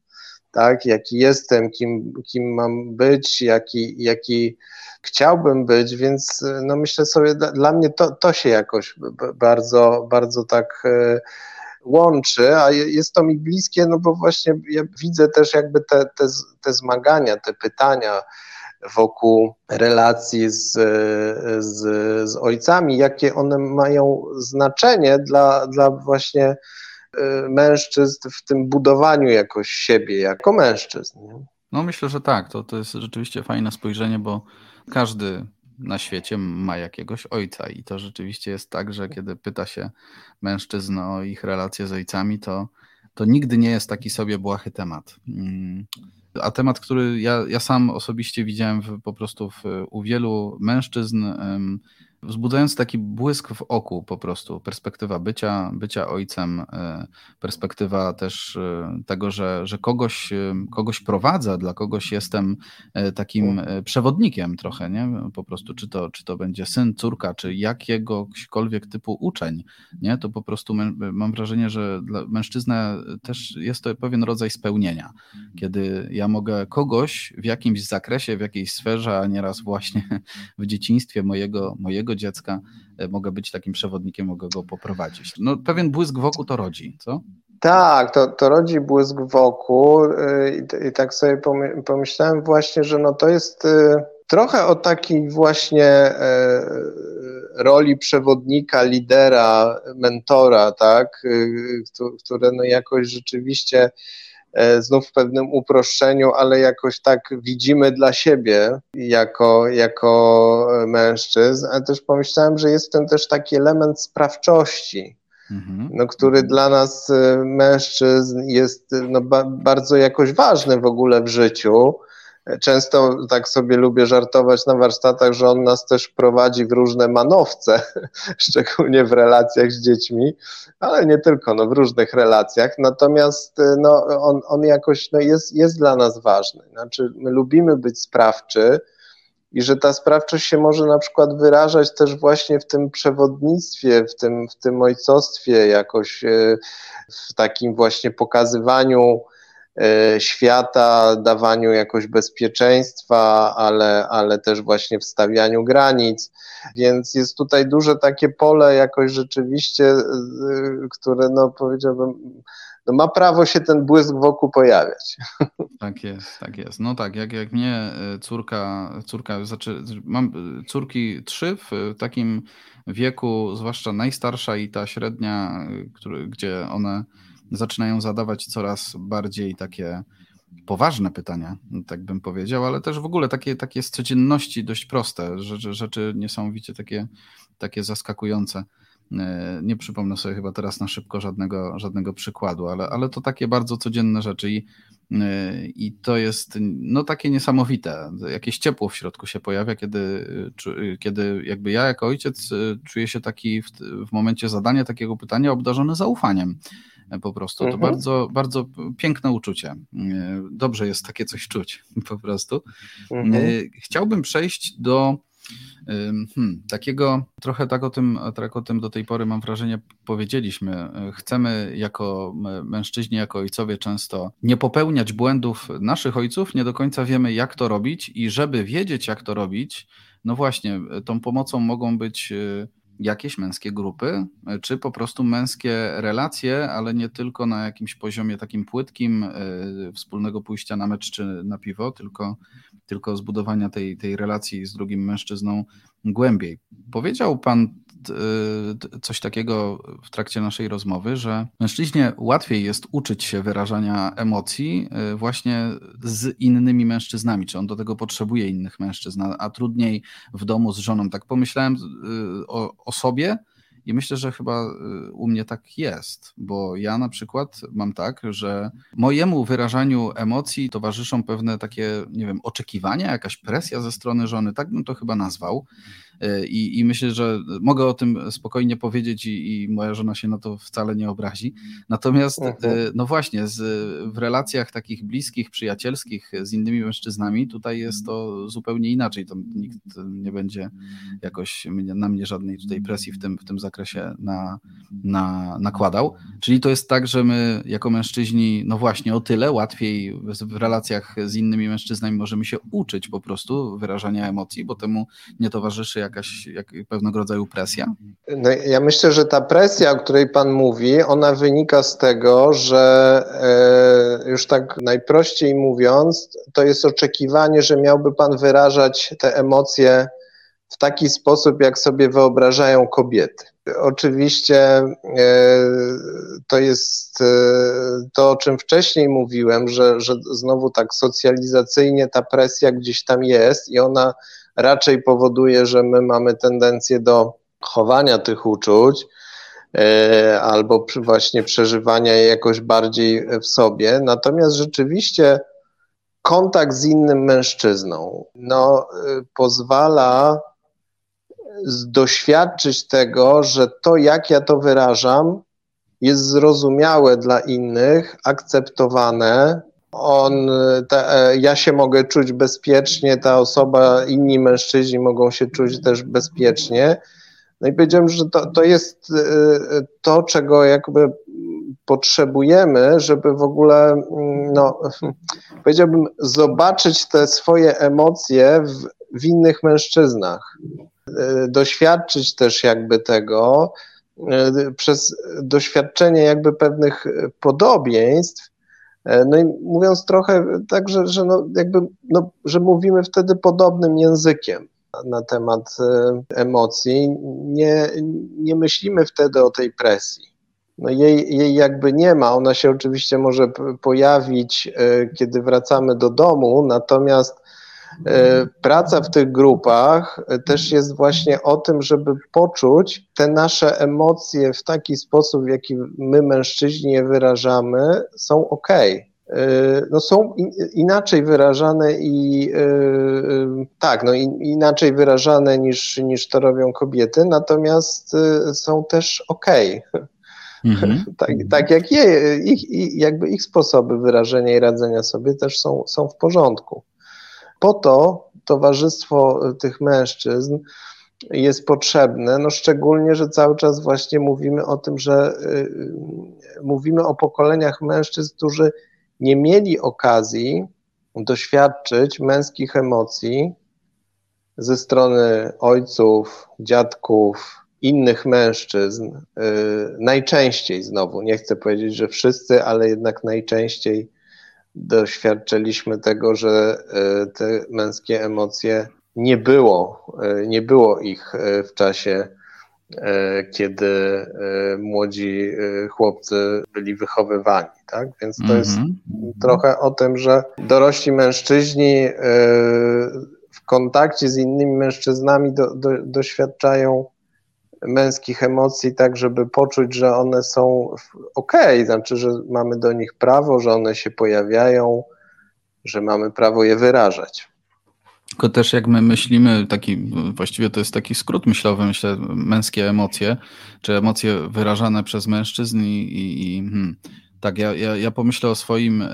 tak, jaki jestem, kim, kim mam być, jaki, jaki chciałbym być, więc no myślę sobie, dla, mnie to, to się jakoś bardzo, bardzo tak e, łączy, a jest to mi bliskie, no bo właśnie ja widzę też jakby te, te, te zmagania, te pytania wokół relacji z, z, z ojcami, jakie one mają znaczenie dla, dla właśnie mężczyzn w tym budowaniu jakoś siebie jako mężczyzn. Nie? No myślę, że tak. To, to jest rzeczywiście fajne spojrzenie, bo każdy na świecie ma jakiegoś ojca i to rzeczywiście jest tak, że kiedy pyta się mężczyzn o ich relacje z ojcami, to, to nigdy nie jest taki sobie błahy temat. Mm. A temat, który ja, ja sam osobiście widziałem w, po prostu w, u wielu mężczyzn, wzbudzając taki błysk w oku po prostu, perspektywa bycia, bycia ojcem, e, perspektywa też e, tego, że, że kogoś, e, kogoś prowadzę, dla kogoś jestem takim przewodnikiem trochę, nie? Po prostu, czy to, czy to będzie syn, córka, czy jakiegośkolwiek typu uczeń, nie? To po prostu mam wrażenie, że dla mężczyzna też jest to pewien rodzaj spełnienia, kiedy ja mogę kogoś w jakimś zakresie, w jakiejś sferze, a nieraz właśnie w dzieciństwie mojego, mojego mojego dziecka e, mogę być takim przewodnikiem, mogę go poprowadzić. No, pewien błysk wokół to rodzi, co? Tak, to, to rodzi błysk wokół e, i, i tak sobie pomyślałem właśnie, że no to jest e, trochę o takiej właśnie roli przewodnika, lidera, mentora, tak, które no jakoś rzeczywiście znów w pewnym uproszczeniu, ale jakoś tak widzimy dla siebie jako, jako mężczyzn, ale też pomyślałem, że jest w tym też taki element sprawczości, mhm. no, który dla nas e, mężczyzn jest no, ba bardzo jakoś ważny w ogóle w życiu, często tak sobie lubię żartować na warsztatach, że on nas też prowadzi w różne manowce, szczególnie w relacjach z dziećmi, ale nie tylko, no, w różnych relacjach. Natomiast no, on, on jakoś no, jest, jest dla nas ważny. Znaczy, my lubimy być sprawczy, i że ta sprawczość się może na przykład wyrażać też właśnie w tym przewodnictwie, w tym, w tym ojcostwie, jakoś e, w takim właśnie pokazywaniu świata, dawaniu jakoś bezpieczeństwa, ale, ale też właśnie wstawianiu granic. Więc jest tutaj duże takie pole jakoś rzeczywiście, e, które no powiedziałbym no ma prawo się ten błysk wokół pojawiać. Tak jest, tak jest. No tak, jak, jak mnie e, córka, córka znaczy mam e, córki trzy w takim wieku, zwłaszcza najstarsza i ta średnia, e, który, gdzie one zaczynają zadawać coraz bardziej takie poważne pytania, tak bym powiedział, ale też w ogóle takie, takie z codzienności dość proste, rzeczy, rzeczy niesamowicie takie, takie zaskakujące. E, nie przypomnę sobie chyba teraz na szybko żadnego, żadnego przykładu, ale, ale to takie bardzo codzienne rzeczy i, e, i to jest no takie niesamowite. Jakieś ciepło w środku się pojawia, kiedy, kiedy jakby ja jako ojciec e, czuję się taki w, w momencie zadania takiego pytania obdarzony zaufaniem po prostu. To mhm. bardzo, bardzo piękne uczucie. Dobrze jest takie coś czuć po prostu. Mhm. Chciałbym przejść do Hmm, takiego trochę tak o, tym, tak o tym do tej pory mam wrażenie powiedzieliśmy. Chcemy jako mężczyźni, jako ojcowie często nie popełniać błędów naszych ojców, nie do końca wiemy jak to robić i żeby wiedzieć jak to robić, no właśnie, tą pomocą mogą być jakieś męskie grupy, czy po prostu męskie relacje, ale nie tylko na jakimś poziomie takim płytkim y, wspólnego pójścia na mecz czy na piwo, tylko tylko zbudowania tej, tej relacji z drugim mężczyzną głębiej. Powiedział Pan coś takiego w trakcie naszej rozmowy, że mężczyźnie łatwiej jest uczyć się wyrażania emocji y, właśnie z innymi mężczyznami, czy on do tego potrzebuje innych mężczyzn, a trudniej w domu z żoną. Tak pomyślałem y, o, o sobie, i myślę, że chyba y, u mnie tak jest, bo ja na przykład mam tak, że mojemu wyrażaniu emocji towarzyszą pewne takie, nie wiem, oczekiwania, jakaś presja ze strony żony, tak bym to chyba nazwał. I, I, myślę, że mogę o tym spokojnie powiedzieć i, i, moja żona się na to wcale nie obrazi. Natomiast, mhm. e, no właśnie, z, w relacjach takich bliskich, przyjacielskich z innymi mężczyznami, tutaj jest to zupełnie inaczej. To nikt nie będzie jakoś na mnie żadnej tutaj presji w tym, w tym zakresie na, na, nakładał. Czyli to jest tak, że my jako mężczyźni, no właśnie, o tyle łatwiej w relacjach z innymi mężczyznami możemy się uczyć po prostu wyrażania emocji, bo temu nie towarzyszy jak jakaś jak, pewnego rodzaju presja? No, ja myślę, że ta presja, o której Pan mówi, ona wynika z tego, że e, już tak najprościej mówiąc, to jest oczekiwanie, że miałby Pan wyrażać te emocje w taki sposób, jak sobie wyobrażają kobiety. Oczywiście e, to jest e, to, o czym wcześniej mówiłem, że, że znowu tak socjalizacyjnie ta presja gdzieś tam jest i ona raczej powoduje, że my mamy tendencję do chowania tych uczuć e, albo właśnie przeżywania je jakoś bardziej w sobie. Natomiast rzeczywiście kontakt z innym mężczyzną no, e, pozwala doświadczyć tego, że to, jak ja to wyrażam, jest zrozumiałe dla innych, akceptowane on, ta, ja się mogę czuć bezpiecznie, ta osoba, inni mężczyźni mogą się czuć też bezpiecznie. No i powiedziałem, że to, to jest e, to, czego jakby potrzebujemy, żeby w ogóle, no, powiedziałbym, zobaczyć te swoje emocje w, w innych mężczyznach. E, doświadczyć też jakby tego e, przez doświadczenie jakby pewnych podobieństw, E, no i mówiąc trochę tak, że, że, no jakby, no, że mówimy wtedy podobnym językiem na temat e, emocji, nie, nie myślimy wtedy o tej presji. No jej, jej jakby nie ma, ona się oczywiście może pojawić, e, kiedy wracamy do domu, natomiast praca w tych grupach też jest właśnie o tym, żeby poczuć te nasze emocje w taki sposób, w jaki my mężczyźni je wyrażamy, są ok. no są inaczej wyrażane i tak, no inaczej wyrażane niż, niż to robią kobiety, natomiast są też ok. Mhm. tak, tak jak je, ich, jakby ich sposoby wyrażenia i radzenia sobie też są, są w porządku. Po to towarzystwo tych mężczyzn jest potrzebne, no szczególnie, że cały czas właśnie mówimy o tym, że y, mówimy o pokoleniach mężczyzn, którzy nie mieli okazji doświadczyć męskich emocji ze strony ojców, dziadków, innych mężczyzn, najczęściej znowu, nie chcę powiedzieć, że wszyscy, ale jednak najczęściej doświadczyliśmy tego, że y, te męskie emocje nie było, y, nie było ich w czasie, kiedy młodzi chłopcy byli wychowywani. Tak? Więc to mm -hmm. jest mhm. trochę o tym, że dorośli mężczyźni w kontakcie z innymi mężczyznami do, do, doświadczają męskich emocji, tak żeby poczuć, że one są ok, znaczy, że mamy do nich prawo, że one się pojawiają, że mamy prawo je wyrażać. Tylko też jak my myślimy, taki, właściwie to jest taki skrót myślowy, myślę, męskie emocje, czy emocje wyrażane przez mężczyzn i, i, i hmm, tak, ja, ja, ja pomyślę o swoim y,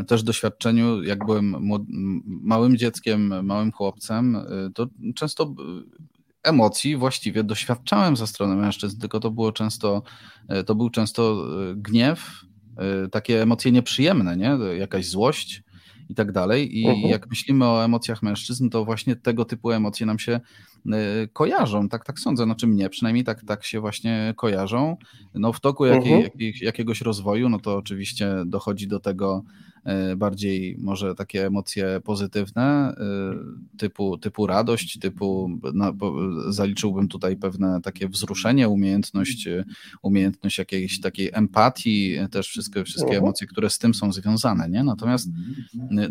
y, też doświadczeniu, jak byłem małym dzieckiem, małym chłopcem, y, to często emocji właściwie doświadczałem ze strony mężczyzn, tylko to było często, e, to był często e, gniew, e, takie emocje nieprzyjemne, nie? jakaś złość i tak dalej. I uh mhm. -huh. jak myślimy o emocjach mężczyzn, to właśnie tego typu emocje nam się kojarzą, tak, tak sądzę, znaczy mnie przynajmniej tak, tak się właśnie kojarzą. No w toku jakiej, mhm. -huh. jakiegoś rozwoju, no to oczywiście dochodzi do tego bardziej może takie emocje pozytywne, e, typu, typu radość, typu no, zaliczyłbym tutaj pewne takie wzruszenie, umiejętność, umiejętność jakiejś takiej empatii, też wszystkie, wszystkie mhm. emocje, które z tym są związane. Nie? Natomiast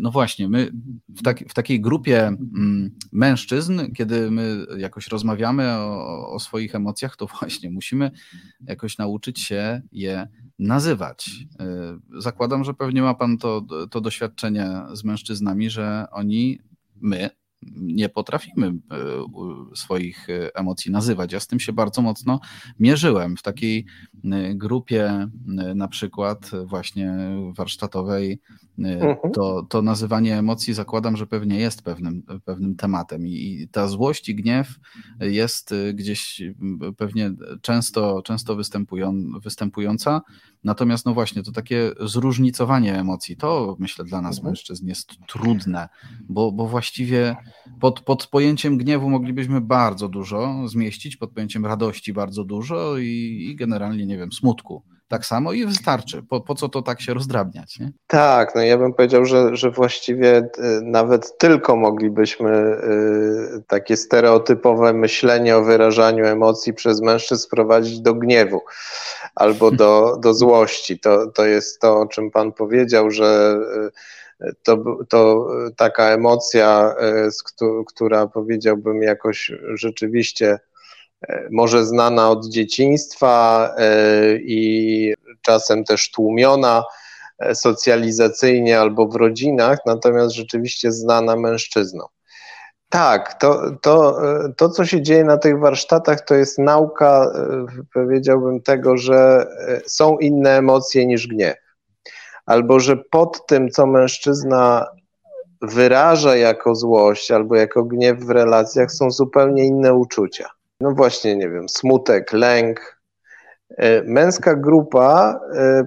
no właśnie, my w, tak, w takiej grupie mm, mężczyzn, kiedy my jakoś rozmawiamy o, o swoich emocjach, to właśnie musimy jakoś nauczyć się je nazywać. Y, zakładam, że pewnie ma Pan to, to doświadczenie z mężczyznami, że oni, my, nie potrafimy e, swoich e, emocji nazywać. Ja z tym się bardzo mocno mierzyłem w takiej e, grupie, na przykład właśnie warsztatowej. Mhm. To, to nazywanie emocji zakładam, że pewnie jest pewnym, pewnym tematem i ta złość i gniew jest gdzieś pewnie często, często występują, występująca. Natomiast no właśnie, to takie zróżnicowanie emocji, to myślę dla nas mhm. mężczyzn jest trudne, bo, bo właściwie pod, pod pojęciem gniewu moglibyśmy bardzo dużo zmieścić, pod pojęciem radości bardzo dużo i, i generalnie, nie wiem, smutku tak samo i wystarczy. Po, po co to tak się rozdrabniać? Nie? Tak, no ja bym powiedział, że, że właściwie y, nawet tylko moglibyśmy y, takie stereotypowe myślenie o wyrażaniu emocji przez mężczyzn sprowadzić do gniewu albo do, do złości. To, to jest to, o czym Pan powiedział, że y, to, to taka emocja, która powiedziałbym jakoś rzeczywiście E, może znana od dzieciństwa e, i czasem też tłumiona e, socjalizacyjnie albo w rodzinach, natomiast rzeczywiście znana mężczyznom. Tak, to, to, to co się dzieje na tych warsztatach, to jest nauka, powiedziałbym, tego, że są inne emocje niż gniew. Albo że pod tym, co mężczyzna wyraża jako złość albo jako gniew w relacjach, są zupełnie inne uczucia no właśnie, nie wiem, smutek, lęk. E, męska grupa e,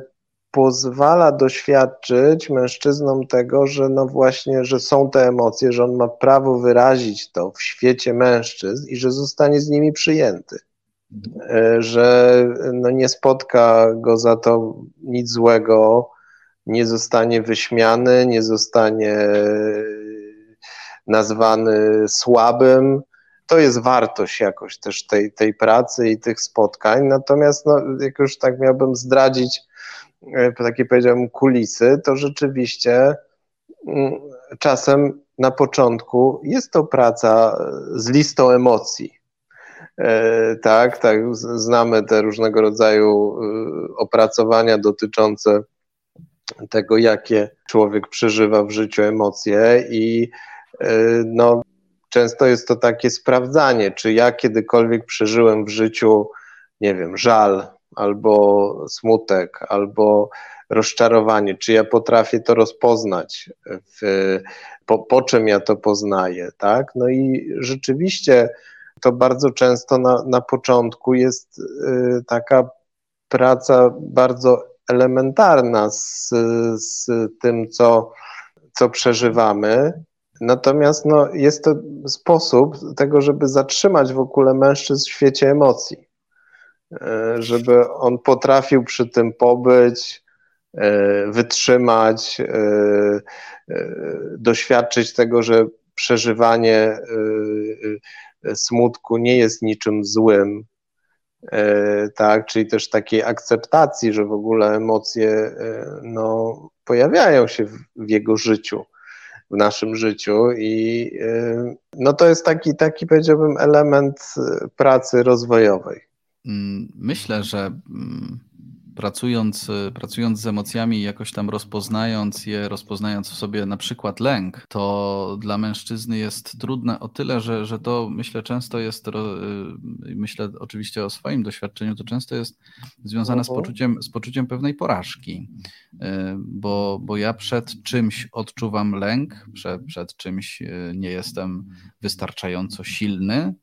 pozwala doświadczyć mężczyznom tego, że no właśnie, że są te emocje, że on ma prawo wyrazić to w świecie mężczyzn i że zostanie z nimi przyjęty. E, że no nie spotka go za to nic złego, nie zostanie wyśmiany, nie zostanie nazwany słabym, to jest wartość jakoś też tej, tej pracy i tych spotkań. Natomiast, no, jak już tak miałbym zdradzić e, takie powiedziałem kulisy, to rzeczywiście mm, czasem na początku jest to praca z listą emocji. E, tak, tak, znamy te różnego rodzaju e, opracowania dotyczące tego, jakie człowiek przeżywa w życiu emocje i no, często jest to takie sprawdzanie, czy ja kiedykolwiek przeżyłem w życiu, nie wiem, żal albo smutek, albo rozczarowanie, czy ja potrafię to rozpoznać, w, po, po czym ja to poznaję, tak? No i rzeczywiście to bardzo często na, na początku jest y, taka praca bardzo elementarna z, z tym, co, co przeżywamy. Natomiast no, jest to sposób tego, żeby zatrzymać w ogóle mężczyzn w świecie emocji, y, żeby on potrafił przy tym pobyć, E, wytrzymać, e, e, doświadczyć tego, że przeżywanie smutku nie jest niczym złym, tak, czyli też takiej akceptacji, że w ogóle emocje no, pojawiają się w, w jego życiu, w naszym życiu i no to jest taki, taki powiedziałbym element pracy rozwojowej. Mm, myślę, że mm, pracując, y, pracując z emocjami, jakoś tam rozpoznając je, rozpoznając w sobie na przykład lęk, to dla mężczyzny jest trudne o tyle, że, że to myślę często jest, y, myślę oczywiście o swoim doświadczeniu, to często jest związane z mhm. poczuciem, z poczuciem pewnej porażki, y, bo, bo ja przed czymś odczuwam lęk, przed, przed czymś nie jestem wystarczająco silny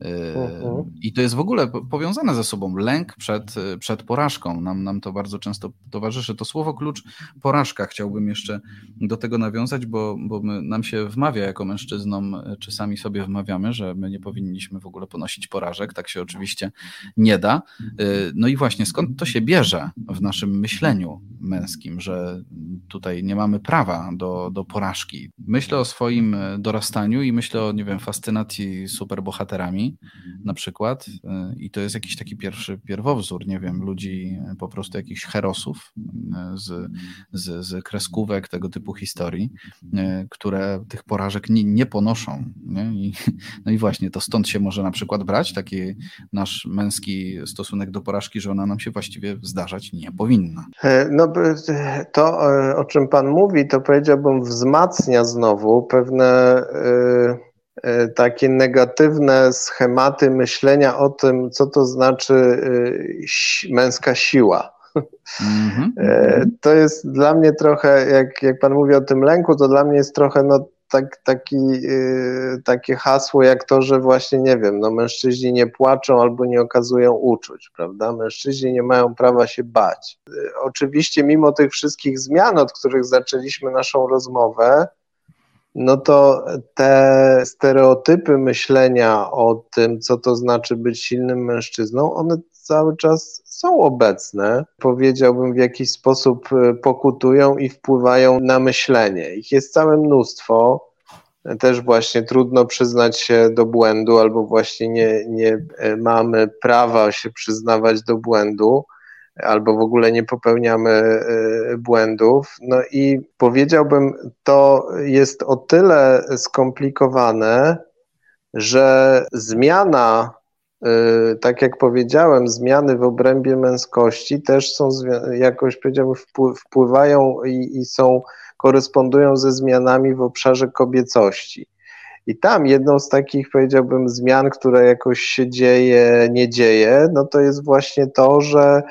mhm. i to jest w ogóle powiązane ze sobą lęk przed, przed porażką nam, nam to bardzo często towarzyszy. To słowo klucz porażka chciałbym jeszcze do tego nawiązać, bo, bo my, nam się wmawia jako mężczyznom, czy sami sobie wmawiamy, że my nie powinniśmy w ogóle ponosić porażek. Tak się oczywiście nie da. Y, no i właśnie skąd to się bierze w naszym myśleniu męskim, że tutaj nie mamy prawa do, do porażki. Myślę o swoim dorastaniu i myślę o, nie wiem, fascynacji superbohaterami na przykład y, i to jest jakiś taki pierwszy pierwowzór, nie wiem, ludzi po prostu jakichś herosów e, z, z, z kreskówek tego typu historii, e, które tych porażek nie, nie ponoszą. Nie? I, no i właśnie to stąd się może na przykład brać taki nasz męski stosunek do porażki, że ona nam się właściwie zdarzać nie powinna. E, no to, o czym Pan mówi, to powiedziałbym wzmacnia znowu pewne takie negatywne schematy myślenia o tym, co to znaczy męska siła. Mm-hmm. To jest dla mnie trochę, jak, jak Pan mówi o tym lęku, to dla mnie jest trochę no, tak, taki, takie hasło jak to, że właśnie nie wiem, no mężczyźni nie płaczą albo nie okazują uczuć, prawda? Mężczyźni nie mają prawa się bać. Oczywiście, mimo tych wszystkich zmian, od których zaczęliśmy naszą rozmowę, no to te stereotypy myślenia o tym, co to znaczy być silnym mężczyzną, one cały czas są obecne, powiedziałbym w jakiś sposób e, pokutują i wpływają na myślenie. Ich jest całe mnóstwo. Też właśnie trudno przyznać się do błędu, albo właśnie nie, nie e, mamy prawa się przyznawać do błędu, albo w ogóle nie popełniamy e, błędów. No i powiedziałbym, to jest o tyle skomplikowane, że zmiana Y, tak jak powiedziałem, zmiany w obrębie męskości też są jakoś powiedziałbym wpływają i, i są korespondują ze zmianami w obszarze kobiecości. I tam jedną z takich, powiedziałbym, zmian, które jakoś się dzieje, nie dzieje, no to jest właśnie to, że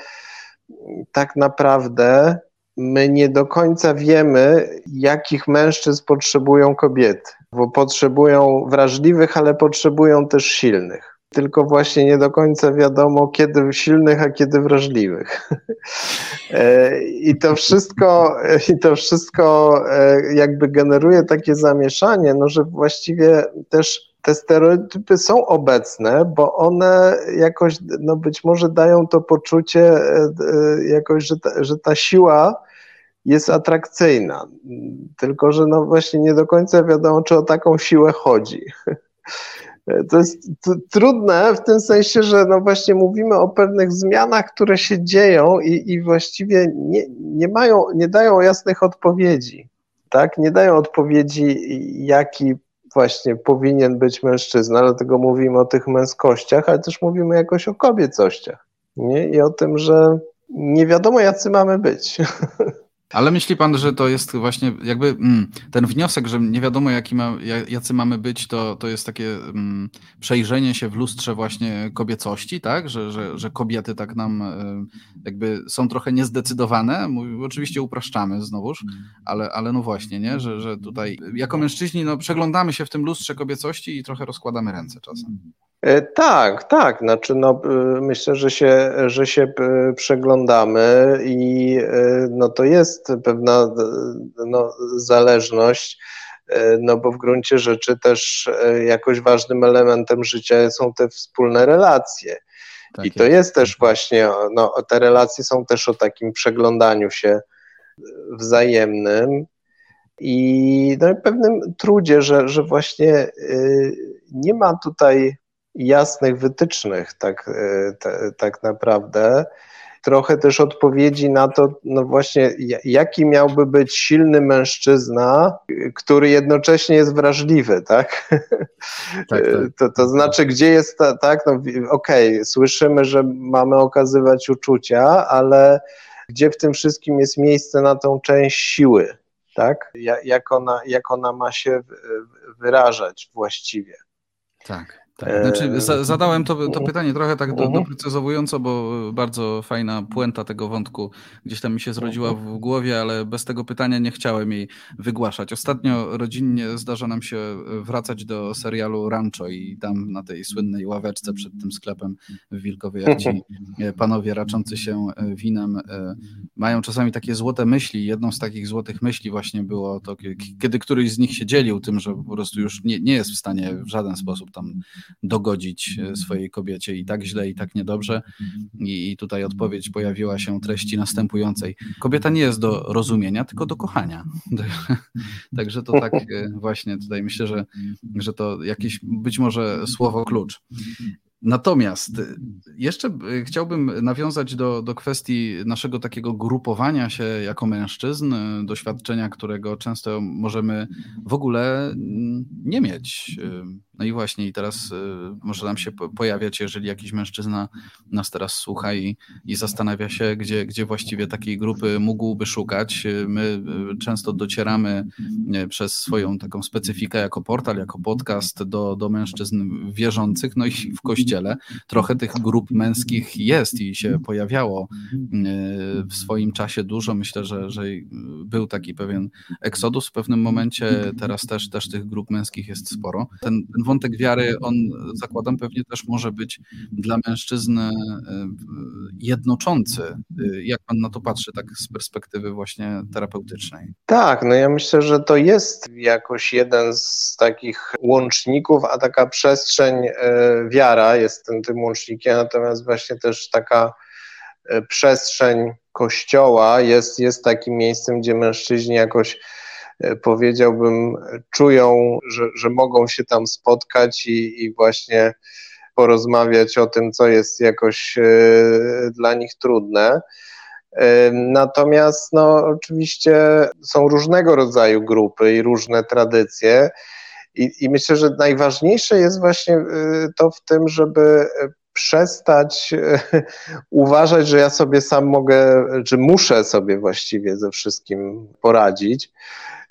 tak naprawdę my nie do końca wiemy, jakich mężczyzn potrzebują kobiety, bo potrzebują wrażliwych, ale potrzebują też silnych tylko właśnie nie do końca wiadomo, kiedy silnych, a kiedy wrażliwych. E, I to wszystko, i to wszystko e, jakby generuje takie zamieszanie, no, że właściwie też te stereotypy są obecne, bo one jakoś, no być może dają to poczucie e, jakoś, że ta, że ta siła jest atrakcyjna. Tylko, że no właśnie nie do końca wiadomo, czy o taką siłę chodzi. To jest trudne w tym sensie, że no właśnie mówimy o pewnych zmianach, które się dzieją i, i właściwie nie, nie mają, nie dają jasnych odpowiedzi. Tak? Nie dają odpowiedzi, jaki właśnie powinien być mężczyzna, dlatego mówimy o tych męskościach, ale też mówimy jakoś o kobiecościach. Nie? I o tym, że nie wiadomo, jacy mamy być. Ale myśli pan, że to jest właśnie jakby mm, ten wniosek, że nie wiadomo jaki ma, jacy mamy być, to, to jest takie mm, przejrzenie się w lustrze właśnie kobiecości, tak? Że, że, że kobiety tak nam y, jakby są trochę niezdecydowane. Oczywiście upraszczamy znowuż, ale, ale no właśnie, nie? Że, że tutaj jako mężczyźni no, przeglądamy się w tym lustrze kobiecości i trochę rozkładamy ręce czasem. E, tak, tak. Znaczy, no, e, myślę, że się, że się e, przeglądamy i no, to jest pewna no, zależność, no bo w gruncie rzeczy też jakoś ważnym elementem życia są te wspólne relacje. Tak I to jest. jest też właśnie, no, te relacje są też o takim przeglądaniu się wzajemnym i no, pewnym trudzie, że, że właśnie nie ma tutaj jasnych wytycznych, tak, e, tak naprawdę. Trochę też odpowiedzi na to, no właśnie, jaki miałby być silny mężczyzna, który jednocześnie jest wrażliwy, tak? tak, tak. To, to znaczy, gdzie jest ta, tak? No, Okej, okay, słyszymy, że mamy okazywać uczucia, ale gdzie w tym wszystkim jest miejsce na tą część siły, tak? Jak ona, jak ona ma się wyrażać właściwie. Tak. Tak, znaczy za, zadałem to, to pytanie trochę tak do, mhm. doprecyzowująco, bo bardzo fajna puenta tego wątku gdzieś tam mi się zrodziła mhm. w głowie, ale bez tego pytania nie chciałem jej wygłaszać. Ostatnio rodzinnie zdarza nam się wracać do serialu Rancho i tam na tej słynnej ławeczce przed tym sklepem w Wilkowie, jak ci panowie raczący się winem e, mają czasami takie złote myśli. Jedną z takich złotych myśli właśnie było to, kiedy któryś z nich się dzielił tym, że po prostu już nie, nie jest w stanie w żaden sposób tam dogodzić e, swojej kobiecie i tak źle, i tak niedobrze. I, i tutaj odpowiedź pojawiła się treści następującej. Kobieta nie jest do rozumienia, tylko do kochania. Także to tak e, właśnie tutaj myślę, że, że to jakieś być może słowo klucz. Natomiast y, jeszcze chciałbym nawiązać do, do kwestii naszego takiego grupowania się jako mężczyzn, doświadczenia, którego często możemy w ogóle mm, nie mieć. No i właśnie, i teraz może nam się pojawiać, jeżeli jakiś mężczyzna nas teraz słucha i, i zastanawia się, gdzie, gdzie właściwie takiej grupy mógłby szukać. My często docieramy przez swoją taką specyfikę jako portal, jako podcast do, do mężczyzn wierzących, no i w kościele. Trochę tych grup męskich jest i się pojawiało w swoim czasie dużo. Myślę, że, że był taki pewien eksodus w pewnym momencie. Teraz też, też tych grup męskich jest sporo. Ten, ten wątek wiary, on zakładam pewnie też może być dla mężczyzn e, jednoczący. E, jak pan na to patrzy, tak z perspektywy właśnie terapeutycznej? Tak, no ja myślę, że to jest jakoś jeden z takich łączników, a taka przestrzeń wiara jest tym, tym łącznikiem, natomiast właśnie też taka e, przestrzeń kościoła jest, jest takim miejscem, gdzie mężczyźni jakoś e, powiedziałbym, czują, że, że mogą się tam spotkać i, i właśnie porozmawiać o tym, co jest jakoś e, dla nich trudne. Natomiast no, oczywiście są różnego rodzaju grupy i różne tradycje. I, I myślę, że najważniejsze jest właśnie to w tym, żeby przestać uważać, że ja sobie sam mogę, czy muszę sobie właściwie ze wszystkim poradzić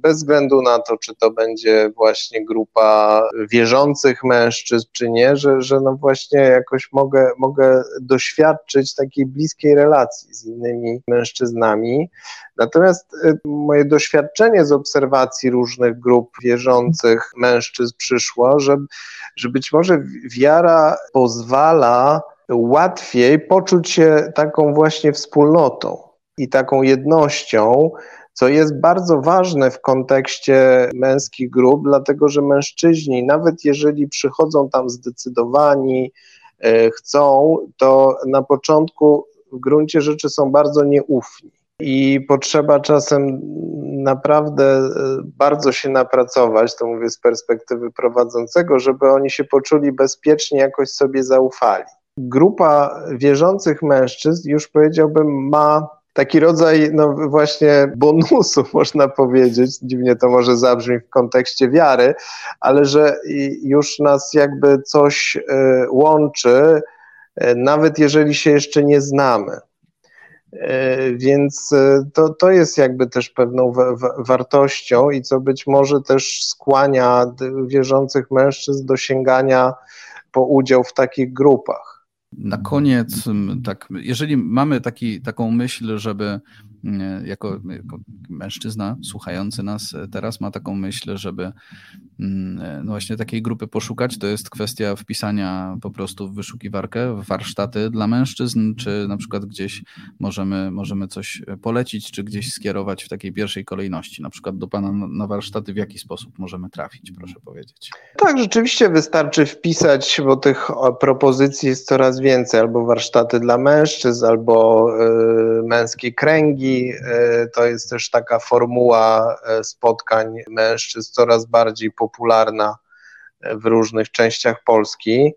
bez względu na to, czy to będzie właśnie grupa wierzących mężczyzn, czy nie, że, że no właśnie jakoś mogę, mogę doświadczyć takiej bliskiej relacji z innymi mężczyznami. Natomiast y, moje doświadczenie z obserwacji różnych grup wierzących mężczyzn przyszło, że, że być może wiara pozwala łatwiej poczuć się taką właśnie wspólnotą i taką jednością, co jest bardzo ważne w kontekście męskich grup, dlatego że mężczyźni, nawet jeżeli przychodzą tam zdecydowani, e, chcą, to na początku w gruncie rzeczy są bardzo nieufni. I potrzeba czasem naprawdę e, bardzo się napracować, to mówię z perspektywy prowadzącego, żeby oni się poczuli bezpiecznie, jakoś sobie zaufali. Grupa wierzących mężczyzn, już powiedziałbym, ma taki rodzaj, no właśnie bonusu, można powiedzieć, dziwnie to może zabrzmi w kontekście wiary, ale że już nas jakby coś e, łączy, e, nawet jeżeli się jeszcze nie znamy. Więc to, to jest jakby też pewną wartością i co być może też skłania wierzących mężczyzn do sięgania po udział w takich grupach. Na koniec, tak, jeżeli mamy taki, taką myśl, żeby jako, jako mężczyzna słuchający nas teraz ma taką myśl, żeby mm, no właśnie takiej grupy poszukać, to jest kwestia wpisania po prostu w wyszukiwarkę w warsztaty dla mężczyzn, czy na przykład gdzieś możemy, możemy coś polecić, czy gdzieś skierować w takiej pierwszej kolejności, na przykład do Pana na warsztaty, w jaki sposób możemy trafić, proszę powiedzieć. Tak, rzeczywiście wystarczy wpisać, bo tych propozycji jest coraz więcej, albo warsztaty dla mężczyzn, albo męskie kręgi, E, to jest też taka formuła e, spotkań mężczyzn coraz bardziej popularna e, w różnych częściach Polski.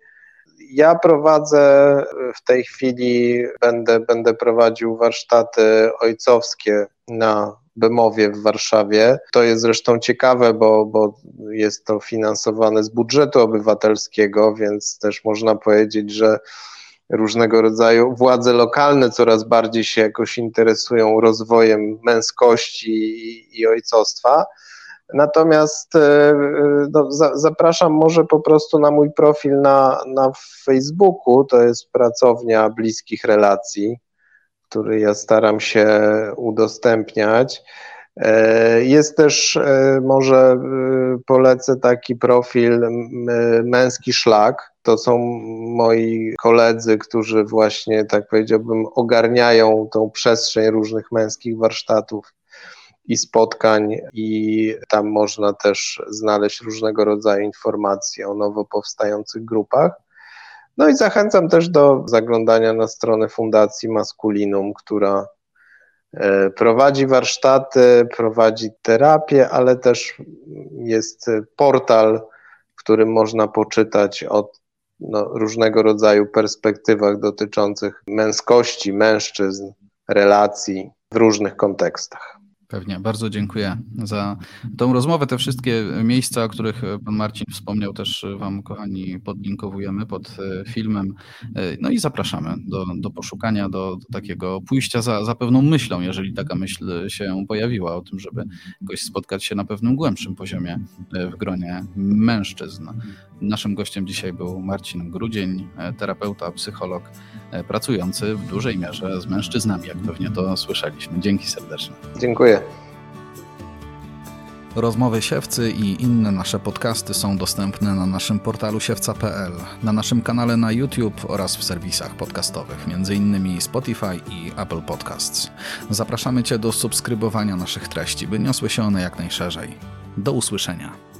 Ja prowadzę w tej chwili, będę, będę prowadził warsztaty ojcowskie na Bemowie w Warszawie. To jest zresztą ciekawe, bo, bo jest to finansowane z budżetu obywatelskiego, więc też można powiedzieć, że różnego rodzaju władze lokalne coraz bardziej się jakoś interesują rozwojem męskości i, i ojcostwa. Natomiast e, no, za, zapraszam może po prostu na mój profil na, na Facebooku, to jest pracownia bliskich relacji, który ja staram się udostępniać. E, jest też, e, może polecę taki profil Męski Szlak, to są moi koledzy, którzy właśnie, tak powiedziałbym, ogarniają tą przestrzeń różnych męskich warsztatów i spotkań, i tam można też znaleźć różnego rodzaju informacje o nowo powstających grupach. No i zachęcam też do zaglądania na stronę Fundacji Maskulinum, która e, prowadzi warsztaty, prowadzi terapię, ale też jest portal, w którym można poczytać o no, różnego rodzaju perspektywach dotyczących męskości, mężczyzn, relacji w różnych kontekstach. Pewnie, bardzo dziękuję za tą rozmowę. Te wszystkie miejsca, o których pan Marcin wspomniał, też wam, kochani, podlinkowujemy pod e, filmem. E, no i zapraszamy do, do poszukania, do, do takiego pójścia za, za pewną myślą, jeżeli taka myśl się pojawiła, o tym, żeby jakoś spotkać się na pewnym głębszym poziomie e, w gronie mężczyzn. Naszym gościem dzisiaj był Marcin Grudzień, terapeuta, psycholog, pracujący w dużej mierze z mężczyznami, jak pewnie to słyszeliśmy. Dzięki serdecznie. Dziękuję. Rozmowy Siewcy i inne nasze podcasty są dostępne na naszym portalu siewca.pl, na naszym kanale na YouTube oraz w serwisach podcastowych, m.in. Spotify i Apple Podcasts. Zapraszamy Cię do subskrybowania naszych treści, by niosły się one jak najszerzej. Do usłyszenia.